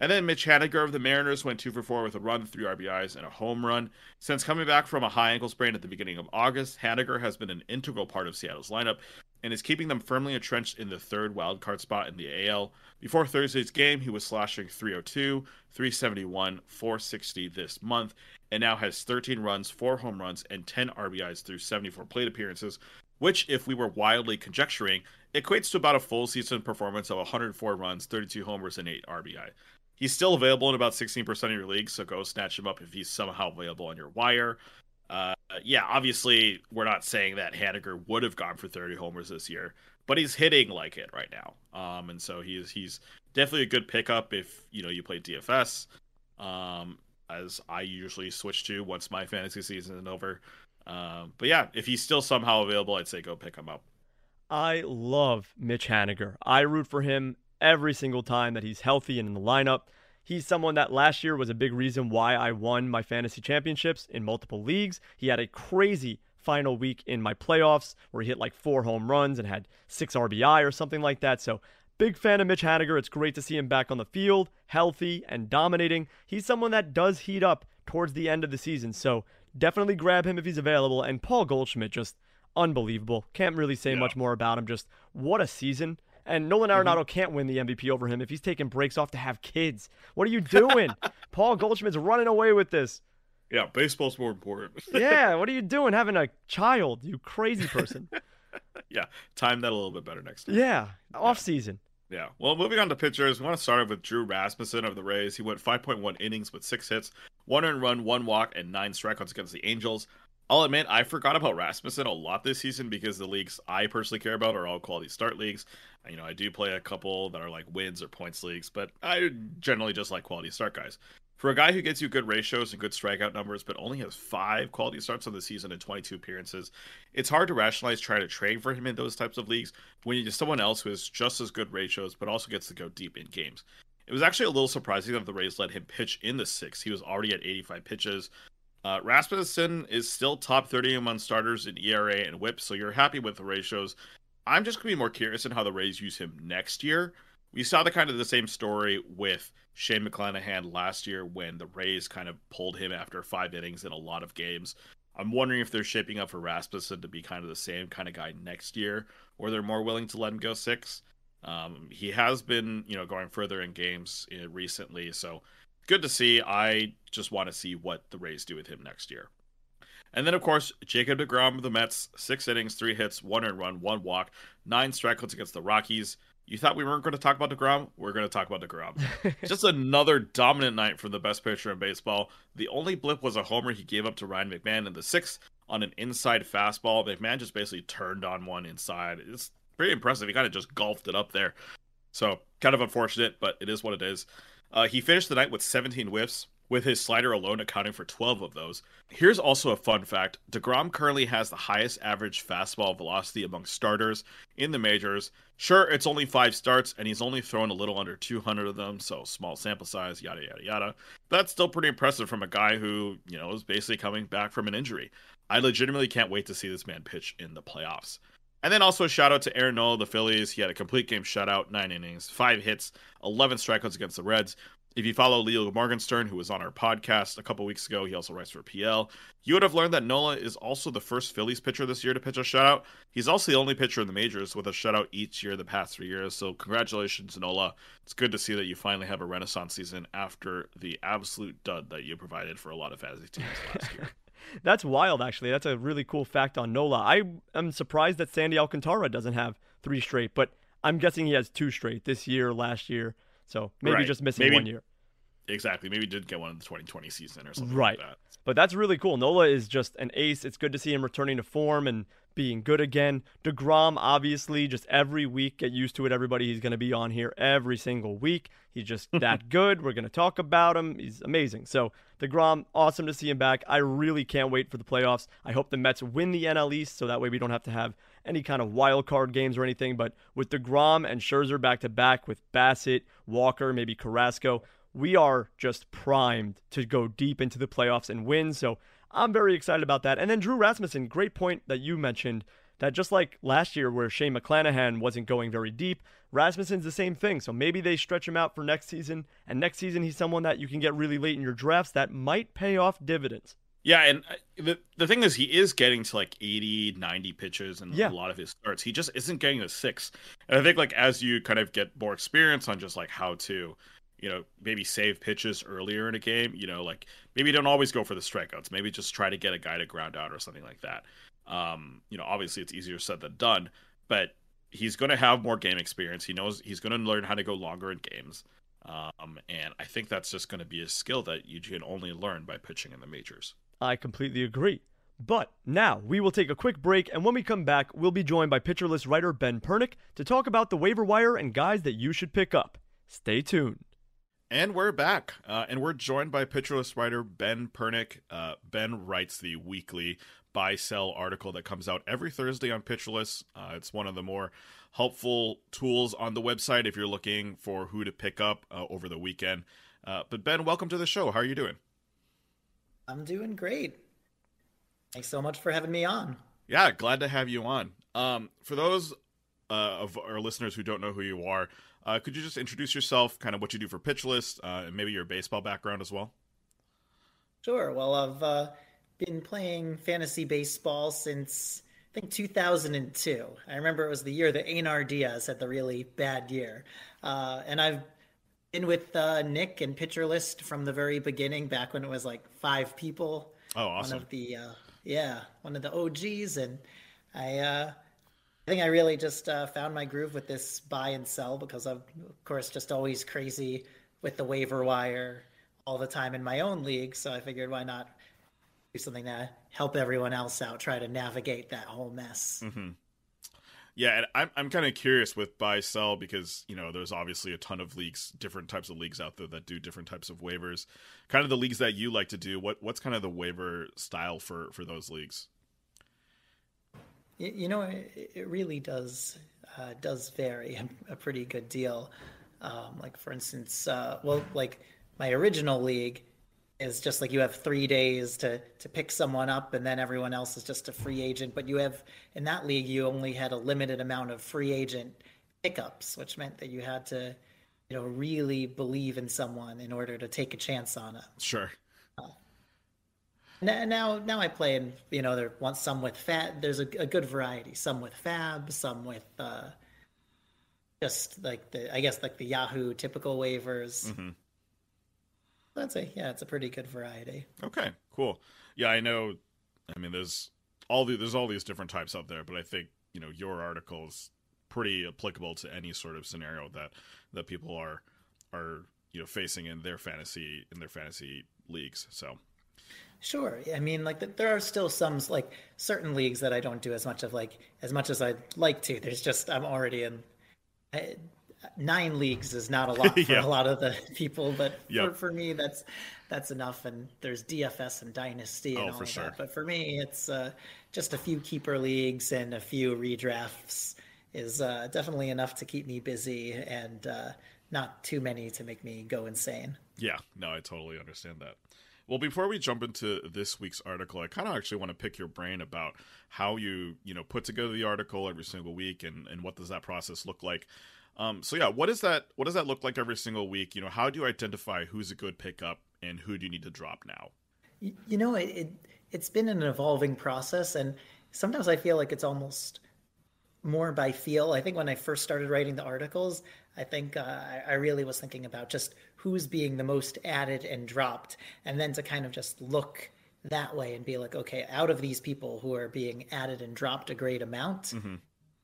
And then Mitch Haniger of the Mariners went two for four with a run, three RBIs, and a home run. Since coming back from a high ankle sprain at the beginning of August, Haniger has been an integral part of Seattle's lineup and is keeping them firmly entrenched in the third wildcard spot in the AL. Before Thursday's game, he was slashing 302, 371, 460 this month, and now has 13 runs, 4 home runs, and 10 RBIs through 74 plate appearances, which, if we were wildly conjecturing, equates to about a full season performance of 104 runs, 32 homers, and 8 RBI. He's still available in about 16% of your leagues, so go snatch him up if he's somehow available on your wire. Uh, yeah, obviously, we're not saying that Haniger would have gone for 30 homers this year, but he's hitting like it right now. Um, and so he's he's definitely a good pickup if you know you play DFS, um, as I usually switch to once my fantasy season is over. Um, but yeah, if he's still somehow available, I'd say go pick him up.
I love Mitch Haniger. I root for him every single time that he's healthy and in the lineup. He's someone that last year was a big reason why I won my fantasy championships in multiple leagues. He had a crazy final week in my playoffs where he hit like four home runs and had six RBI or something like that. So, big fan of Mitch Haniger. It's great to see him back on the field, healthy and dominating. He's someone that does heat up towards the end of the season. So, definitely grab him if he's available. And Paul Goldschmidt, just unbelievable. Can't really say
Yeah.
much more about him. Just what a season. And Nolan Arenado mm-hmm. can't win the MVP over him if he's taking breaks off to have kids. What are you doing? Paul Goldschmidt's running away with this.
Yeah, baseball's more important.
Yeah, what are you doing having a child, you crazy person?
yeah, time that a little bit better next time.
Yeah, off season.
Yeah. Well, moving on to pitchers, we want to start off with Drew Rasmussen of the Rays. He went 5.1 innings with six hits, one earned run, one walk, and nine strikeouts against the Angels. I'll admit, I forgot about Rasmussen a lot this season because the leagues I personally care about are all quality start leagues. You know, I do play a couple that are like wins or points leagues, but I generally just like quality start guys. For a guy who gets you good ratios and good strikeout numbers, but only has five quality starts on the season and 22 appearances, it's hard to rationalize trying to trade for him in those types of leagues when you're someone else who has just as good ratios, but also gets to go deep in games. It was actually a little surprising that the Rays let him pitch in the sixth. He was already at 85 pitches. Uh, Rasmussen is still top 30 among starters in ERA and WHIP, so you're happy with the ratios. I'm just going to be more curious in how the Rays use him next year. We saw the kind of the same story with Shane McClanahan last year when the Rays kind of pulled him after five innings in a lot of games. I'm wondering if they're shaping up for Rasmussen to be kind of the same kind of guy next year, or they're more willing to let him go six. Um, he has been, you know, going further in games uh, recently, so good to see. I just want to see what the Rays do with him next year. And then, of course, Jacob DeGrom of the Mets, six innings, three hits, one earned run, one walk, nine strikeouts against the Rockies. You thought we weren't going to talk about DeGrom? We're going to talk about DeGrom. Just another dominant night from the best pitcher in baseball. The only blip was a homer he gave up to Ryan McMahon in the sixth on an inside fastball. McMahon just basically turned on one inside. It's pretty impressive. He kind of just golfed it up there. So, kind of unfortunate, but it is what it is. Uh, he finished the night with 17 whiffs, with his slider alone accounting for 12 of those. Here's also a fun fact DeGrom currently has the highest average fastball velocity among starters in the majors. Sure, it's only five starts, and he's only thrown a little under 200 of them, so small sample size, yada, yada, yada. That's still pretty impressive from a guy who, you know, is basically coming back from an injury. I legitimately can't wait to see this man pitch in the playoffs. And then also a shout out to Aaron Nola, the Phillies. He had a complete game shutout, nine innings, five hits, 11 strikeouts against the Reds. If you follow Leo Morgenstern, who was on our podcast a couple weeks ago, he also writes for PL. You would have learned that Nola is also the first Phillies pitcher this year to pitch a shutout. He's also the only pitcher in the majors with a shutout each year the past three years. So congratulations, Nola. It's good to see that you finally have a renaissance season after the absolute dud that you provided for a lot of fantasy teams last year.
That's wild, actually. That's a really cool fact on Nola. I am surprised that Sandy Alcantara doesn't have three straight, but I'm guessing he has two straight this year, last year. So maybe right. just missing maybe, one year.
Exactly. Maybe did get one in the 2020 season or something
right.
like that.
But that's really cool. Nola is just an ace. It's good to see him returning to form and being good again. DeGrom, obviously, just every week, get used to it, everybody. He's going to be on here every single week. He's just that good. We're going to talk about him. He's amazing. So, DeGrom, awesome to see him back. I really can't wait for the playoffs. I hope the Mets win the NL East so that way we don't have to have any kind of wild card games or anything. But with DeGrom and Scherzer back to back with Bassitt, Walker, maybe Carrasco, we are just primed to go deep into the playoffs and win. So I'm very excited about that. And then Drew Rasmussen, great point that you mentioned that just like last year where Shane McClanahan wasn't going very deep, Rasmussen's the same thing. So maybe they stretch him out for next season. And next season, he's someone that you can get really late in your drafts that might pay off dividends.
Yeah, and uh, the the thing is, he is getting to like 80, 90 pitches and yeah. a lot of his starts. He just isn't getting to six. And I think like as you kind of get more experience on just like how to you know, maybe save pitches earlier in a game. You know, like maybe don't always go for the strikeouts. Maybe just try to get a guy to ground out or something like that. Um, you know, obviously it's easier said than done, but he's going to have more game experience. He knows he's going to learn how to go longer in games. Um, and I think that's just going to be a skill that you can only learn by pitching in the majors.
I completely agree. But now we will take a quick break, and when we come back, we'll be joined by Pitcher List writer Ben Pernick to talk about the waiver wire and guys that you should pick up. Stay tuned.
And we're back, uh, and we're joined by List writer Ben Pernick. Uh, ben writes the weekly buy sell article that comes out every Thursday on List. Uh, it's one of the more helpful tools on the website if you're looking for who to pick up uh, over the weekend. Uh, but Ben, welcome to the show. How are you doing?
I'm doing great. Thanks so much for having me on.
Yeah, glad to have you on. Um, for those uh, of our listeners who don't know who you are, uh, could you just introduce yourself, kind of what you do for Pitcher List, uh, and maybe your baseball background as well?
Sure. Well, I've uh, been playing fantasy baseball since I think 2002. I remember it was the year that Einar Diaz had the really bad year, uh, and I've been with uh, Nick and Pitcher List from the very beginning, back when it was like five people.
Oh, awesome!
One of the uh, yeah, one of the OGs, and I I think I really just uh, found my groove with this buy and sell because I'm, of course, just always crazy with the waiver wire all the time in my own league. So I figured why not do something to help everyone else out, try to navigate that whole mess.
Mm-hmm. Yeah, and I'm I'm kind of curious with buy sell because you know there's obviously a ton of leagues, different types of leagues out there that do different types of waivers. Kind of the leagues that you like to do. What what's kind of the waiver style for for those leagues?
You know, it, really does uh, does vary a, pretty good deal. Um, like for instance, uh, well, like my original league is just like you have three days to to pick someone up, and then everyone else is just a free agent. But you have in that league, you only had a limited amount of free agent pickups, which meant that you had to, you know, really believe in someone in order to take a chance on it.
Sure.
Now, now I play and you know there want some with fat. There's a, a, good variety. Some with FAAB, some with uh, just like the I guess like the Yahoo typical waivers. Mm-hmm. I'd say yeah, it's a pretty good variety.
Okay, cool. Yeah, I know. I mean, there's all the there's all these different types out there, but I think you know your article is pretty applicable to any sort of scenario that that people are are you know facing in their fantasy in their fantasy leagues. So
Sure. I mean, like there are still some like certain leagues that I don't do as much of like as much as I'd like to. There's just I'm already in. I, nine leagues is not a lot for
Yeah.
a lot of the people, but
Yep.
for, for me, that's that's enough. And there's DFS and Dynasty and
Oh,
all of
sure.
that. But for me, it's uh, just a few keeper leagues and a few redrafts is uh, definitely enough to keep me busy and uh, not too many to make me go insane.
Yeah, no, I totally understand that. Well, before we jump into this week's article, I kind of actually want to pick your brain about how you, you know, put together the article every single week and, and what does that process look like. Um, so yeah, what is that? What does that look like every single week? You know, how do you identify who's a good pickup and who do you need to drop now?
You know, it, it it's been an evolving process, and sometimes I feel like it's almost more by feel. I think when I first started writing the articles, I think uh, I, I really was thinking about just who's being the most added and dropped, and then to kind of just look that way and be like, okay, out of these people who are being added and dropped a great amount,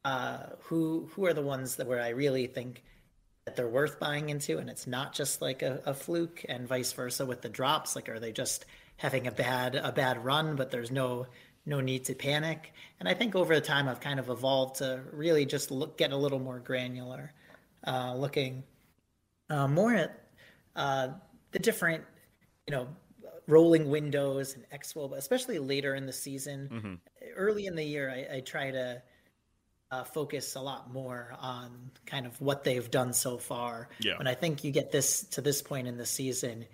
uh, who who are the ones that where I really think that they're worth buying into and it's not just like a, a fluke and vice versa with the drops like are they just having a bad a bad run but there's no no need to panic? And i think over the time i've kind of evolved to really just look get a little more granular uh, looking uh, more at uh, the different you know rolling windows and expo but especially later in the season early in the year I, I try to uh, focus a lot more on kind of what they've done so far.
Yeah.
When I think you get this to this point in the season,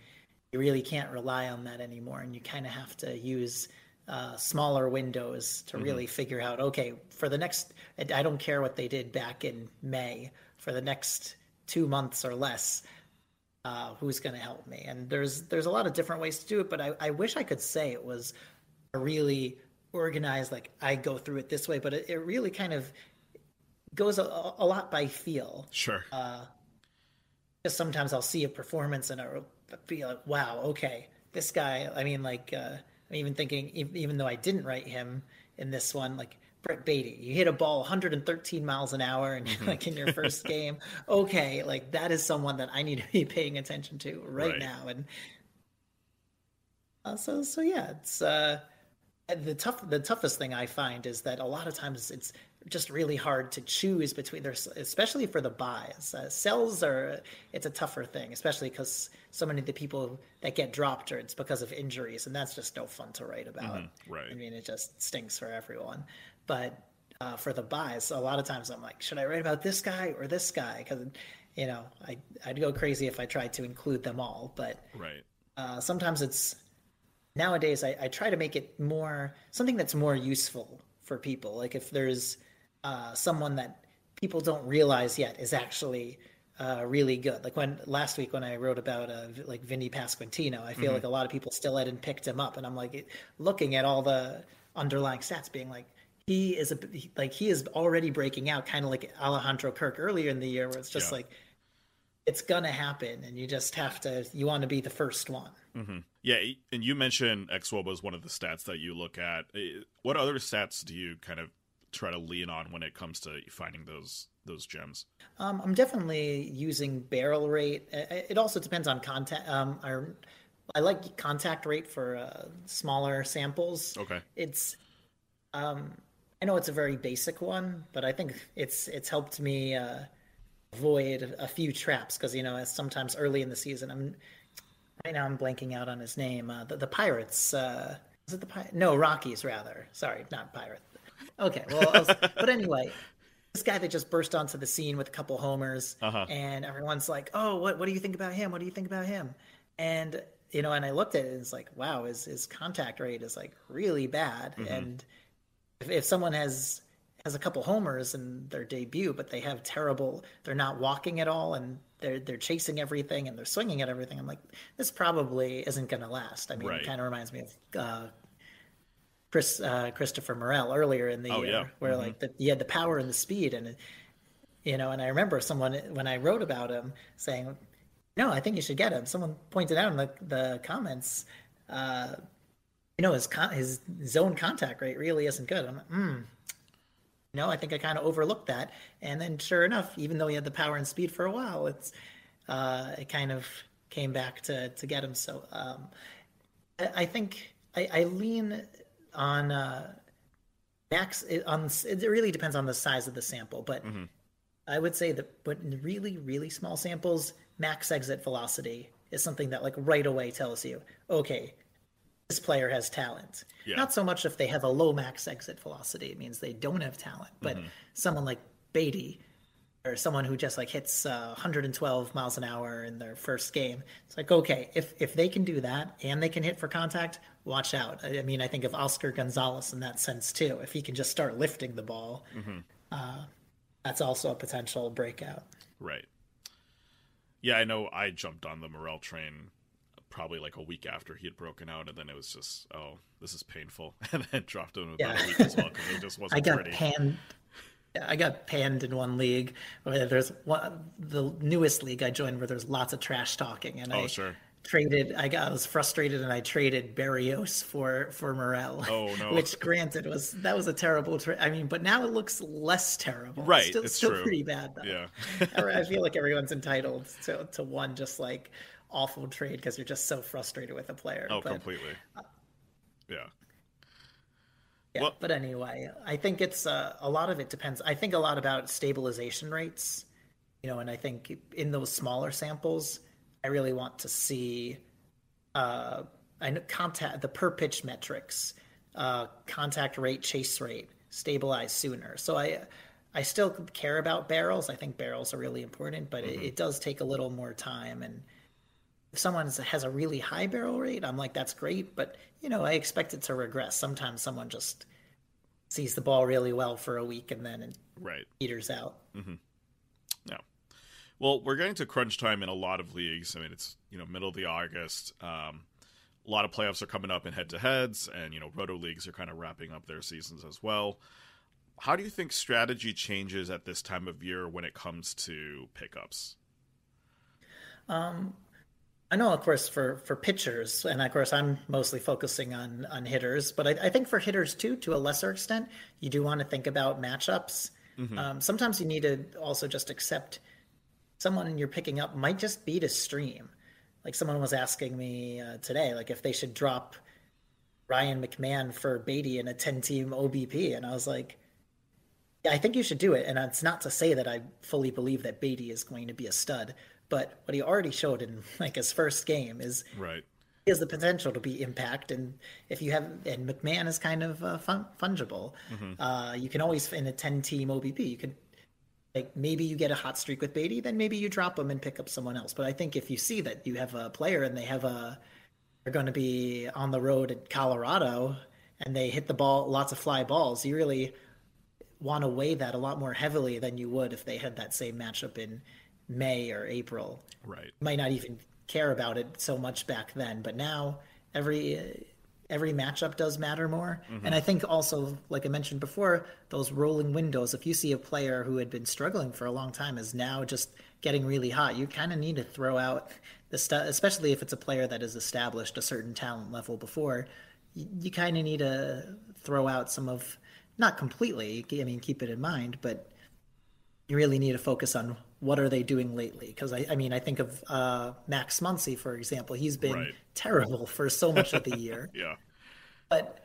you really can't rely on that anymore, and you kind of have to use uh, smaller windows to really figure out. Okay, for the next, I don't care what they did back in May. For the next two months or less, uh, who's going to help me? And there's there's a lot of different ways to do it, but I, I wish I could say it was a really organized like I go through it this way, but it, it really kind of goes a, a lot by feel.
Sure.
Uh, Because sometimes I'll see a performance and I'll be like, "Wow, okay, this guy." I mean, like uh, I'm even thinking, even though I didn't write him in this one, like Brett Baty, you hit a ball 113 miles an hour, and like in your first game, okay, like that is someone that I need to be paying attention to right,
Right.
now, and uh, so so yeah, it's uh, the tough the toughest thing I find is that a lot of times it's just really hard to choose between there's especially for the buys. Uh, sells are it's a tougher thing, especially because so many of the people that get dropped are it's because of injuries, and that's just no fun to write about.
right.
I mean, it just stinks for everyone. But uh, for the buys, a lot of times I'm like, should I write about this guy or this guy? Because you know, I I'd go crazy if I tried to include them all, but
Right.
uh, sometimes it's nowadays I, I try to make it more something that's more useful for people like if there's uh, someone that people don't realize yet is actually uh, really good like when last week when i wrote about uh, like vinny pasquantino i feel like a lot of people still hadn't picked him up and i'm like looking at all the underlying stats being like he is a like he is already breaking out kind of like alejandro kirk earlier in the year where it's just
Yeah.
like it's gonna happen and you just have to you want to be the first one
Yeah, and you mentioned XWOBA is one of the stats that you look at. What other stats do you kind of try to lean on when it comes to finding those those gems?
Um, I'm definitely using barrel rate. It also depends on contact. Um, I, I like contact rate for uh, smaller samples.
Okay.
It's, um, I know it's a very basic one, but I think it's it's helped me uh, avoid a few traps because you know as sometimes early in the season I'm right now I'm blanking out on his name. Uh, the, the Pirates. Uh, is it the Pi- no Rockies rather? Sorry, not Pirates. Okay, well, was, but anyway, this guy that just burst onto the scene with a couple homers,
Uh-huh.
and everyone's like, "Oh, what what do you think about him? What do you think about him?" And you know, and I looked at it and it's like, wow, his his contact rate is like really bad. And if, if someone has has a couple homers in their debut, but they have terrible, they're not walking at all, and they're they're chasing everything and they're swinging at everything. I'm like, this probably isn't going to last. I mean,
Right.
it kind of reminds me of. Uh, Chris uh, Christopher Morel earlier in the
Oh,
year,
yeah.
where like the, he had the power and the speed, and you know, and I remember someone when I wrote about him saying, "No, I think you should get him." Someone pointed out in the, the comments, uh, you know, his con- his zone contact rate really isn't good. I'm like, hmm. No, I think I kind of overlooked that, and then sure enough, even though he had the power and speed for a while, it's uh, it kind of came back to to get him. So um, I, I think I, I lean on uh, max it, on it really depends on the size of the sample, but I would say that, but in really, really small samples, max exit velocity is something that like right away tells you, okay, this player has talent.
Yeah.
Not so much if they have a low max exit velocity, it means they don't have talent. But someone like Baty or someone who just like hits uh, 112 miles an hour in their first game, it's like okay, if if they can do that and they can hit for contact, watch out. I, I mean, I think of Oscar Gonzalez in that sense too. If he can just start lifting the ball, uh, that's also a potential breakout.
Right. Yeah, I know. I jumped on the Morel train probably like a week after he had broken out, and then it was just, oh, this is painful, and then dropped him about
Yeah.
a week as well because it just wasn't
I got
pretty.
panned. I got panned in one league. Where there's one, the newest league I joined where there's lots of trash talking, and
Oh,
I
sure.
traded. I got I was frustrated, and I traded Barrios for for Morel.
Oh, no.
Which, granted, was that was a terrible trade. I mean, but now it looks less terrible.
Right,
still,
it's
still
true.
pretty bad though.
Yeah.
I feel like everyone's entitled to to one just like awful trade because you're just so frustrated with a player.
Oh,
but,
completely. Uh, yeah.
Yeah,
Well-
but anyway, I think it's uh, a lot of it depends. I think a lot about stabilization rates, you know, and I think in those smaller samples, I really want to see uh, I know contact the per pitch metrics, uh, contact rate, chase rate stabilize sooner. So I I still care about barrels. I think barrels are really important, but it, it does take a little more time and if someone has a really high barrel rate, I'm like, that's great, but you know, I expect it to regress. Sometimes someone just sees the ball really well for a week and then it
Right.
peters out. Mm-hmm.
No. Well, we're getting to crunch time in a lot of leagues. I mean, it's you know middle of the August. Um, a lot of playoffs are coming up in head-to-heads, and you know roto leagues are kind of wrapping up their seasons as well. How do you think strategy changes at this time of year when it comes to pickups?
I know, of course, for for pitchers, and of course, I'm mostly focusing on on hitters, but I, I think for hitters too, to a lesser extent, you do want to think about matchups. Um, sometimes you need to also just accept someone you're picking up might just beat a stream. Like someone was asking me uh, today, like if they should drop Ryan McMahon for Baty in a 10 team OBP, and I was like, yeah, I think you should do it. And it's not to say that I fully believe that Baty is going to be a stud, but what he already showed in like his first game is
Right.
he has the potential to be impact. And if you have, and McMahon is kind of uh, fun, fungible. Uh, you can always in a ten team OBP, you could like maybe you get a hot streak with Baty, then maybe you drop him and pick up someone else. But I think if you see that you have a player and they have a they're going to be on the road at Colorado and they hit the ball lots of fly balls, you really want to weigh that a lot more heavily than you would if they had that same matchup in May or April.
Right.
Might not even care about it so much back then, but now every uh, every matchup does matter more. And I think also, like I mentioned before, those rolling windows. If you see a player who had been struggling for a long time is now just getting really hot, you kind of need to throw out the stuff, especially if it's a player that has established a certain talent level before. You, you kind of need to throw out some of, not completely. I mean, keep it in mind, but you really need to focus on what are they doing lately? Because I, I mean i think of uh, max muncy for example. He's been
Right.
terrible for so much of the year.
Yeah.
but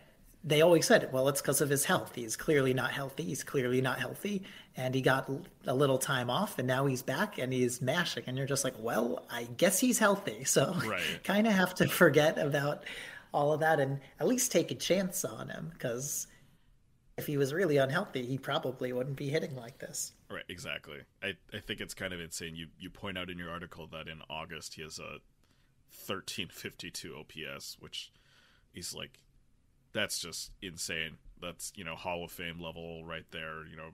they always said well it's because of his health. He's clearly not healthy. He's clearly not healthy. And he got a little time off and now he's back and he's mashing. And you're just like well i guess he's healthy. So
Right.
kind of have to forget about all of that and at least take a chance on him. Because if he was really unhealthy he probably wouldn't be hitting like this
Right, exactly. I, I think it's kind of insane. You you point out in your article that in August he has a thirteen fifty two OPS, which is like that's just insane. That's you know Hall of Fame level right there. You know,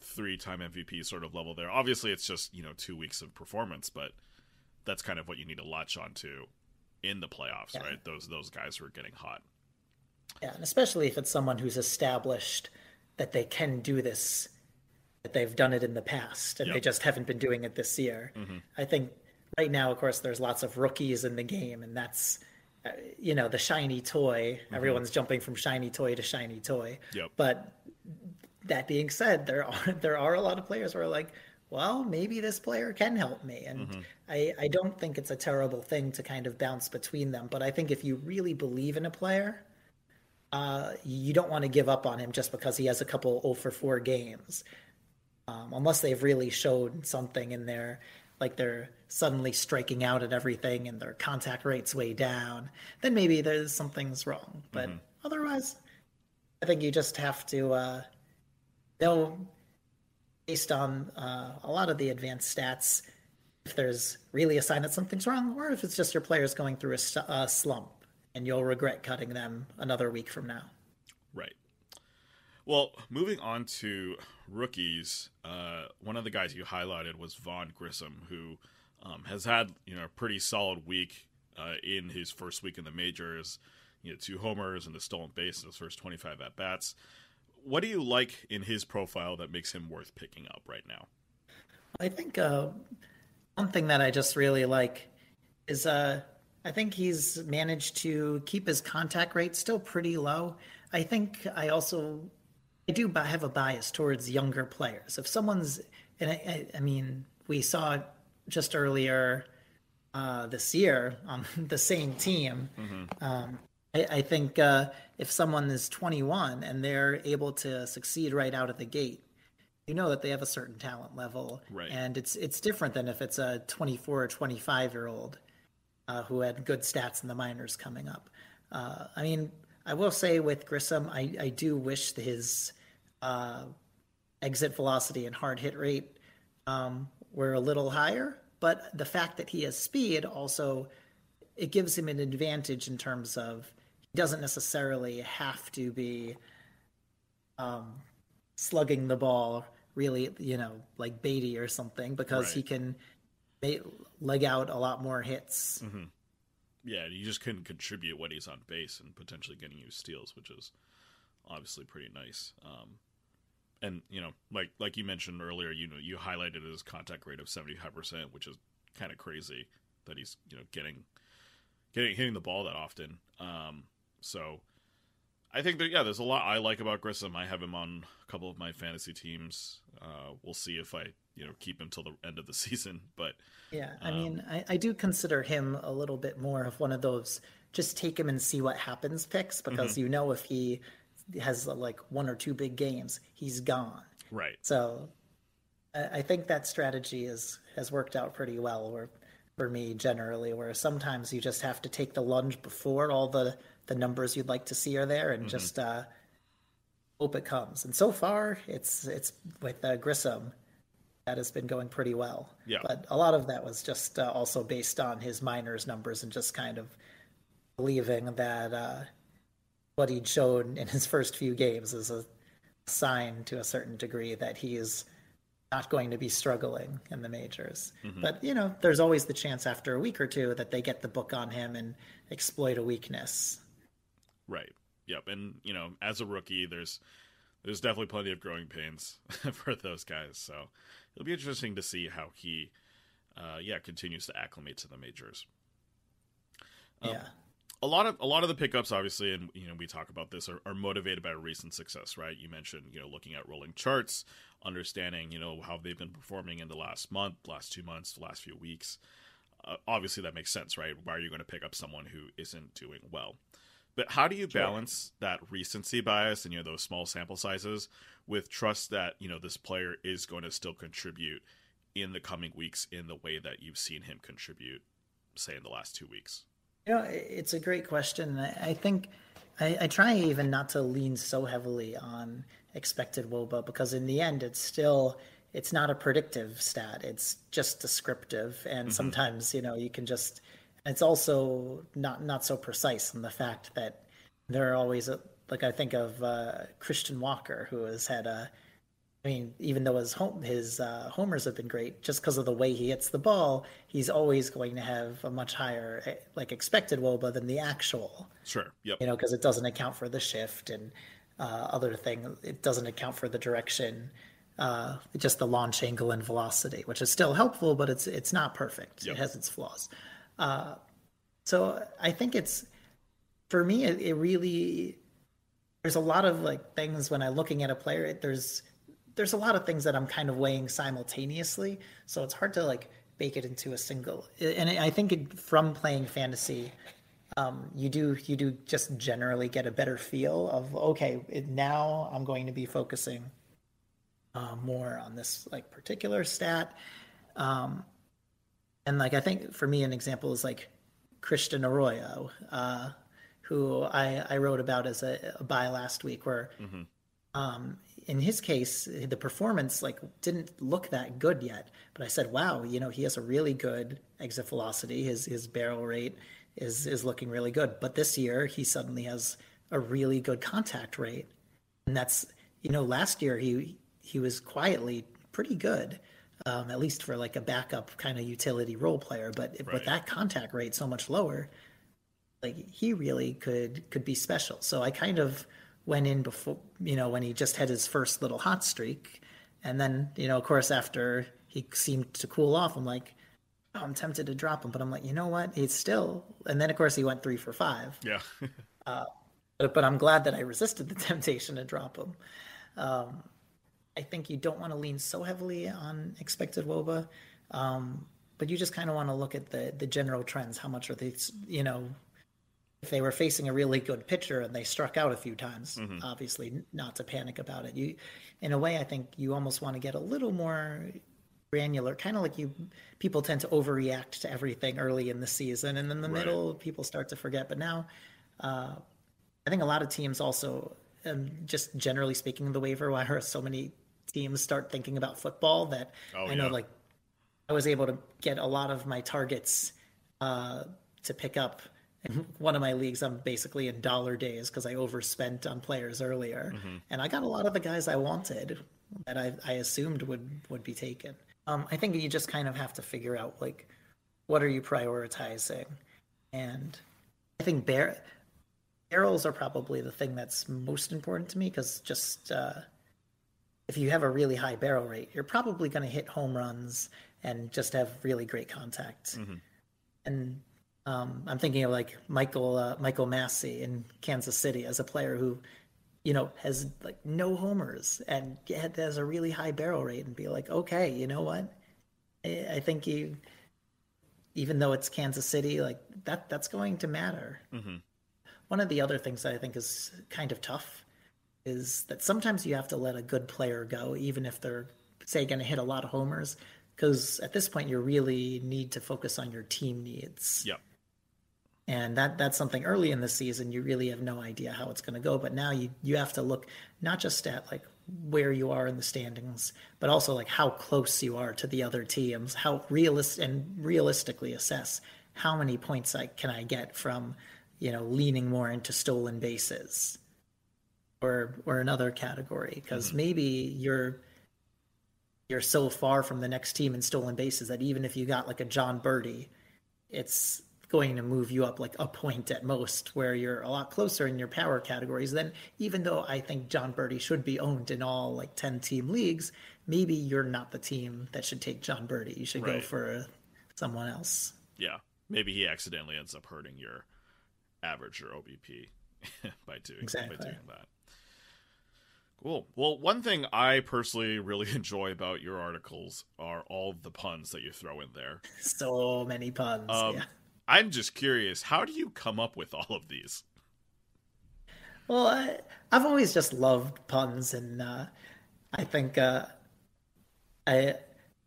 three time MVP sort of level there. Obviously, it's just you know two weeks of performance, but that's kind of what you need to latch onto in the playoffs,
Yeah.
right? Those those guys who are getting hot.
Yeah, and especially if it's someone who's established that they can do this, that they've done it in the past, and they just haven't been doing it this year. I think right now, of course, there's lots of rookies in the game, and that's, uh, you know, the shiny toy. Everyone's jumping from shiny toy to shiny toy.
Yep.
But that being said, there are there are a lot of players who are like, well, maybe this player can help me, and I I don't think it's a terrible thing to kind of bounce between them. But I think if you really believe in a player, uh, you don't want to give up on him just because he has a couple 0 for 4 games. Um, unless they've really showed something in there, like they're suddenly striking out at everything and their contact rates way down, then maybe there's something's wrong. But mm-hmm. otherwise, I think you just have to uh, know based on uh, a lot of the advanced stats if there's really a sign that something's wrong, or if it's just your players going through a, a slump and you'll regret cutting them another week from now.
Well, moving on to rookies, uh, one of the guys you highlighted was Vaughn Grissom, who um, has had you know a pretty solid week uh, in his first week in the majors. You know, two homers and the stolen base in his first 25 at bats. What do you like in his profile that makes him worth picking up right now?
I think uh, one thing that I just really like is uh, I think he's managed to keep his contact rate still pretty low. I think I also I do have a bias towards younger players. If someone's and I, I mean we saw just earlier uh, this year on the same team. Mm-hmm. Um, I, I, think uh, if someone is 21 and they're able to succeed right out of the gate, you know that they have a certain talent level,
right.
and it's it's different than if it's a 24 or 25 year old uh, who had good stats in the minors coming up. Uh, I mean, I will say with Grissom, I, I do wish his uh, exit velocity and hard hit rate um, were a little higher, but the fact that he has speed also it gives him an advantage in terms of he doesn't necessarily have to be um, slugging the ball really, you know, like Baty or something because right. he can leg out a lot more hits.
Mm-hmm. Yeah, you just couldn't contribute when he's on base and potentially getting you steals, which is obviously pretty nice. Um, and you know, like like you mentioned earlier, you know, you highlighted his contact rate of seventy five percent, which is kind of crazy that he's you know getting getting hitting the ball that often. Um, so I think that yeah, there's a lot I like about Grissom. I have him on a couple of my fantasy teams. Uh, we'll see if I you know keep him till the end of the season. But
yeah, I um, mean, I, I, do consider him a little bit more of one of those just take him and see what happens picks because mm-hmm. you know if he has like one or two big games, he's gone.
Right.
So I think that strategy is has worked out pretty well where, for me generally where sometimes you just have to take the lunge before all the the numbers you'd like to see are there and mm-hmm. just uh, hope it comes and so far it's it's with uh, grissom that has been going pretty well
yeah
but a lot of that was just uh, also based on his minors numbers and just kind of believing that uh, what he'd shown in his first few games is a sign to a certain degree that he is not going to be struggling in the majors. Mm-hmm. But you know, there's always the chance after a week or two that they get the book on him and exploit a weakness.
Right. Yep. And you know, as a rookie, there's there's definitely plenty of growing pains for those guys. So it'll be interesting to see how he, uh, yeah, continues to acclimate to the majors.
Um, yeah
a lot of a lot of the pickups obviously and you know we talk about this are, are, motivated by recent success right? You mentioned you know looking at rolling charts understanding you know how they've been performing in the last month last two months last few weeks. Uh, obviously that makes sense right? Why are you going to pick up someone who isn't doing well? But how do you balance sure. that recency bias and you know those small sample sizes with trust that you know this player is going to still contribute in the coming weeks in the way that you've seen him contribute say in the last two weeks
you know, it's a great question. I think I, I, try even not to lean so heavily on expected WOBA because in the end, it's still it's not a predictive stat. It's just descriptive, and mm-hmm. sometimes you know you can just. It's also not not so precise in the fact that there are always a, like I think of uh, Christian Walker who has had a I mean, even though his home, his uh, homers have been great, just because of the way he hits the ball, he's always going to have a much higher eh, like expected WOBA than the actual.
Sure. Yep.
You know, because it doesn't account for the shift and uh, other thing. It doesn't account for the direction, uh, just the launch angle and velocity, which is still helpful, but it's it's not perfect. Yep. It has its flaws. Uh, so I think it's for me. It, it really there's a lot of like things when I'm looking at a player. It, there's there's a lot of things that I'm kind of weighing simultaneously, so it's hard to like bake it into a single. And I think it, from playing fantasy, um, you do you do just generally get a better feel of okay, it, now I'm going to be focusing uh, more on this like particular stat. Um, and like I think for me, an example is like Christian Arroyo, uh, who I, I wrote about as a, a buy last week, where mm-hmm. um, in his case the performance like didn't look that good yet, but I said, wow, you know, he has a really good exit velocity. His his barrel rate is is looking really good. But this year he suddenly has a really good contact rate, and that's you know last year he he was quietly pretty good um, at least for like a backup kind of utility role player. But right. with that contact rate so much lower, like he really could could be special. So I kind of went in before you know when he just had his first little hot streak, and then you know of course after he seemed to cool off, I'm like. Oh, I'm tempted to drop him, but I'm like, you know what? He's still, and then of course he went three for five.
Yeah. uh,
but, but I'm glad that I resisted the temptation to drop him. Um, I think you don't want to lean so heavily on expected WOBA, um, but you just kind of want to look at the the general trends. How much are these, You know, if they were facing a really good pitcher and they struck out a few times, mm-hmm. obviously not to panic about it. You, in a way, I think you almost want to get a little more granular, kind of like you people tend to overreact to everything early in the season, and in the right. middle, people start to forget. But now, uh, I think a lot of teams also um, just generally speaking, the waiver wire, so many teams start thinking about football that oh, I know yeah. like I was able to get a lot of my targets uh, to pick up. In one of my leagues, I'm basically in dollar days because I overspent on players earlier, mm-hmm. and I got a lot of the guys I wanted that I, I assumed would would be taken. Um, I think you just kind of have to figure out like what are you prioritizing, and I think bear barrels are probably the thing that's most important to me because just uh, if you have a really high barrel rate, you're probably going to hit home runs and just have really great contact. Mm-hmm. And um, I'm thinking of like Michael uh, Michael Massey in Kansas City as a player who, you know, has like no homers and has a really high barrel rate, and be like, okay, you know what? I, I think you, even though it's Kansas City, like that that's going to matter. Mm-hmm. One of the other things that I think is kind of tough is that sometimes you have to let a good player go, even if they're, say, going to hit a lot of homers, because at this point you really need to focus on your team needs.
Yep.
And that that's something early in the season you really have no idea how it's going to go. But now you you have to look not just at like where you are in the standings, but also like how close you are to the other teams, how realist and realistically assess how many points I can I get from, you know, leaning more into stolen bases or or another category because mm-hmm. maybe you're you're so far from the next team in stolen bases that even if you got like a Jon Berti it's going to move you up like a point at most, where you're a lot closer in your power categories. Then, even though I think Jon Berti should be owned in all like 10 team leagues, maybe you're not the team that should take Jon Berti. You should right. go for someone else.
Yeah. Maybe he accidentally ends up hurting your average or OBP by doing, exactly. by doing that. Cool. Well, one thing I personally really enjoy about your articles are all the puns that you throw in there.
So many puns. Um, yeah.
I'm just curious, how do you come up with all of these?
Well, I, have always just loved puns, and uh, I think uh, I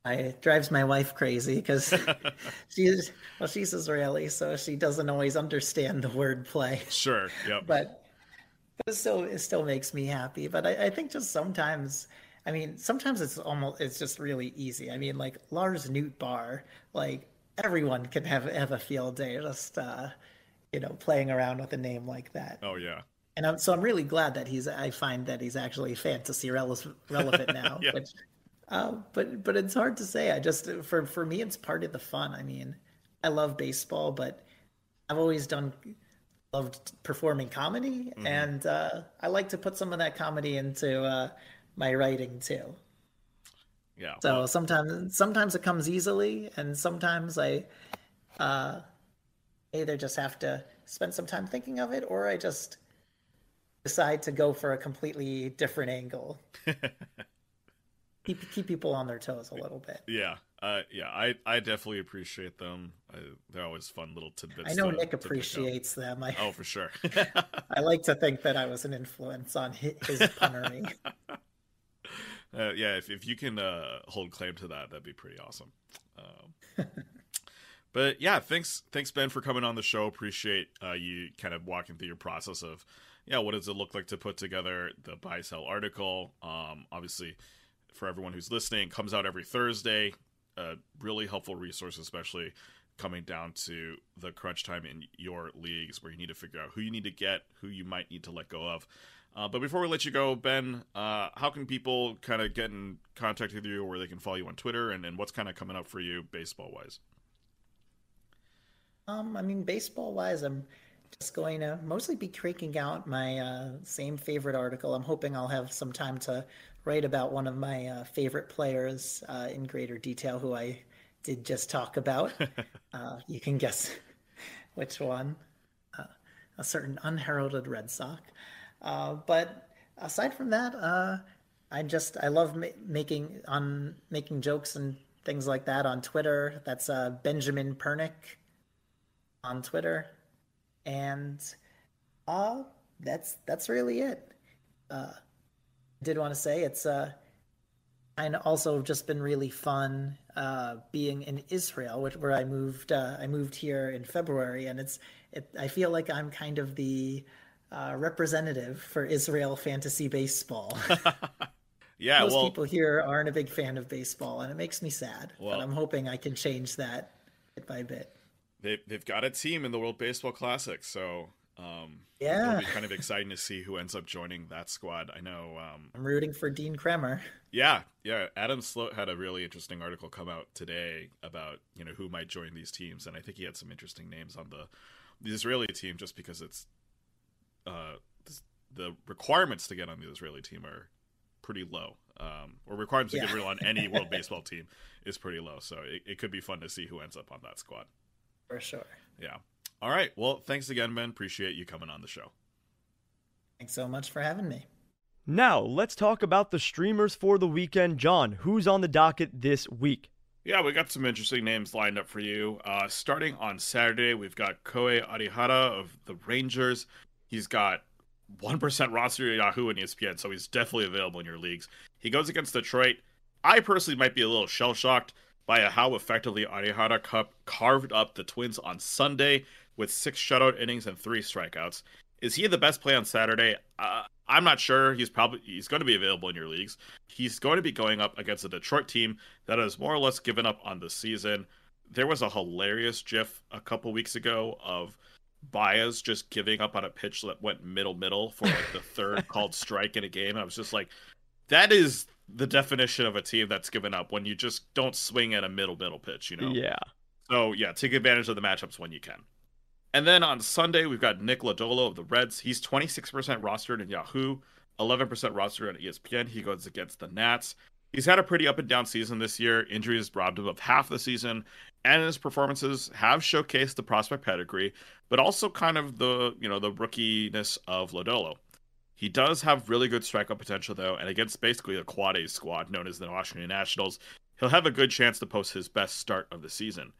I it drives my wife crazy because she's well, she's Israeli, so she doesn't always understand the word play.
Sure. Yep.
But it still it still makes me happy. But I, I think just sometimes I mean, sometimes it's almost it's just really easy. I mean, like Lars Nootbaar, like everyone can have have a field day just uh, you know playing around with a name like that.
Oh yeah.
And I'm, so I'm really glad that he's. I find that he's actually fantasy relevant now. yeah. Which, uh, but but it's hard to say. I just for for me it's part of the fun. I mean, I love baseball, but I've always done loved performing comedy, mm-hmm. and uh, I like to put some of that comedy into uh, my writing too.
Yeah.
So sometimes sometimes it comes easily, and sometimes I uh, either just have to spend some time thinking of it, or I just decide to go for a completely different angle. keep keep people on their toes a little bit.
Yeah, uh, yeah, I, I definitely appreciate them. I, they're always fun little tidbits.
I know to, Nick to appreciates them. I,
oh, for sure.
I like to think that I was an influence on his, his punnery.
Uh, yeah, if, if you can uh, hold claim to that, that'd be pretty awesome. Um, but yeah, thanks thanks Ben for coming on the show. Appreciate uh, you kind of walking through your process of yeah, what does it look like to put together the buy sell article? Um, obviously, for everyone who's listening, comes out every Thursday. A really helpful resource, especially coming down to the crunch time in your leagues where you need to figure out who you need to get, who you might need to let go of. Uh, but before we let you go, Ben, uh, how can people kind of get in contact with you or where they can follow you on Twitter and, and what's kind of coming up for you baseball wise?
Um, I mean, baseball wise, I'm just going to mostly be cranking out my uh, same favorite article. I'm hoping I'll have some time to write about one of my uh, favorite players uh, in greater detail, who I did just talk about. Uh, you can guess which one. Uh, a certain unheralded Red Sox. Uh, but aside from that, I just I love ma- making on making jokes and things like that on Twitter. That's Benjamin Pernick on Twitter. And uh that's that's really it. Uh did want to say it's uh and also just been really fun uh being in israel which where i moved uh i moved here in february. And it's it i feel like i'm kind of the uh representative for israel fantasy baseball
yeah
most
well,
people here aren't a big fan of baseball and it makes me sad
Well-
but i'm hoping i can change that bit by bit
they, they've got a team in the World Baseball Classic, so um,
Yeah.
it'll be kind of exciting to see who ends up joining that squad. I know, um,
i'm rooting for dean kremer
yeah, yeah. Adam Sloate had a really interesting article come out today about you know who might join these teams, and I think he had some interesting names on the the Israeli team just because it's uh, the requirements to get on the Israeli team are pretty low, um, or requirements to
Yeah.
get real on any World Baseball team is pretty low. So it, it could be fun to see who ends up on that squad.
for sure
Yeah. All right. Well, thanks again, Ben. Appreciate you coming on the show.
Thanks so much for having me.
Now, let's talk about the streamers for the weekend. John, who's on the docket this week?
Yeah, we got some interesting names lined up for you. Uh, starting on Saturday, we've got Kohei Arihara of the Rangers. He's got 1% roster at Yahoo and ESPN, so he's definitely available in your leagues. He goes against Detroit. I personally might be a little shell shocked by how effectively Arihara Cup carved up the Twins on Sunday with six shutout innings and three strikeouts. Is he the best play on Saturday? Uh, I'm not sure. He's probably he's going to be available in your leagues. He's going to be going up against a Detroit team that has more or less given up on the season. There was a hilarious GIF a couple weeks ago of Baez just giving up on a pitch that went middle middle for like the third called strike in a game. I was just like, that is the definition of a team that's given up when you just don't swing at a middle middle pitch, you know.
Yeah.
So yeah, take advantage of the matchups when you can. And then on Sunday, we've got Nick Lodolo of the Reds. He's 26% rostered in Yahoo, 11% rostered on ESPN. He goes against the Nats. He's had a pretty up and down season this year. Injuries robbed him of half the season, and his performances have showcased the prospect pedigree, but also kind of the you know the rookiness of Lodolo. He does have really good strikeout potential though, and against basically a quad A squad known as the Washington Nationals, he'll have a good chance to post his best start of the season.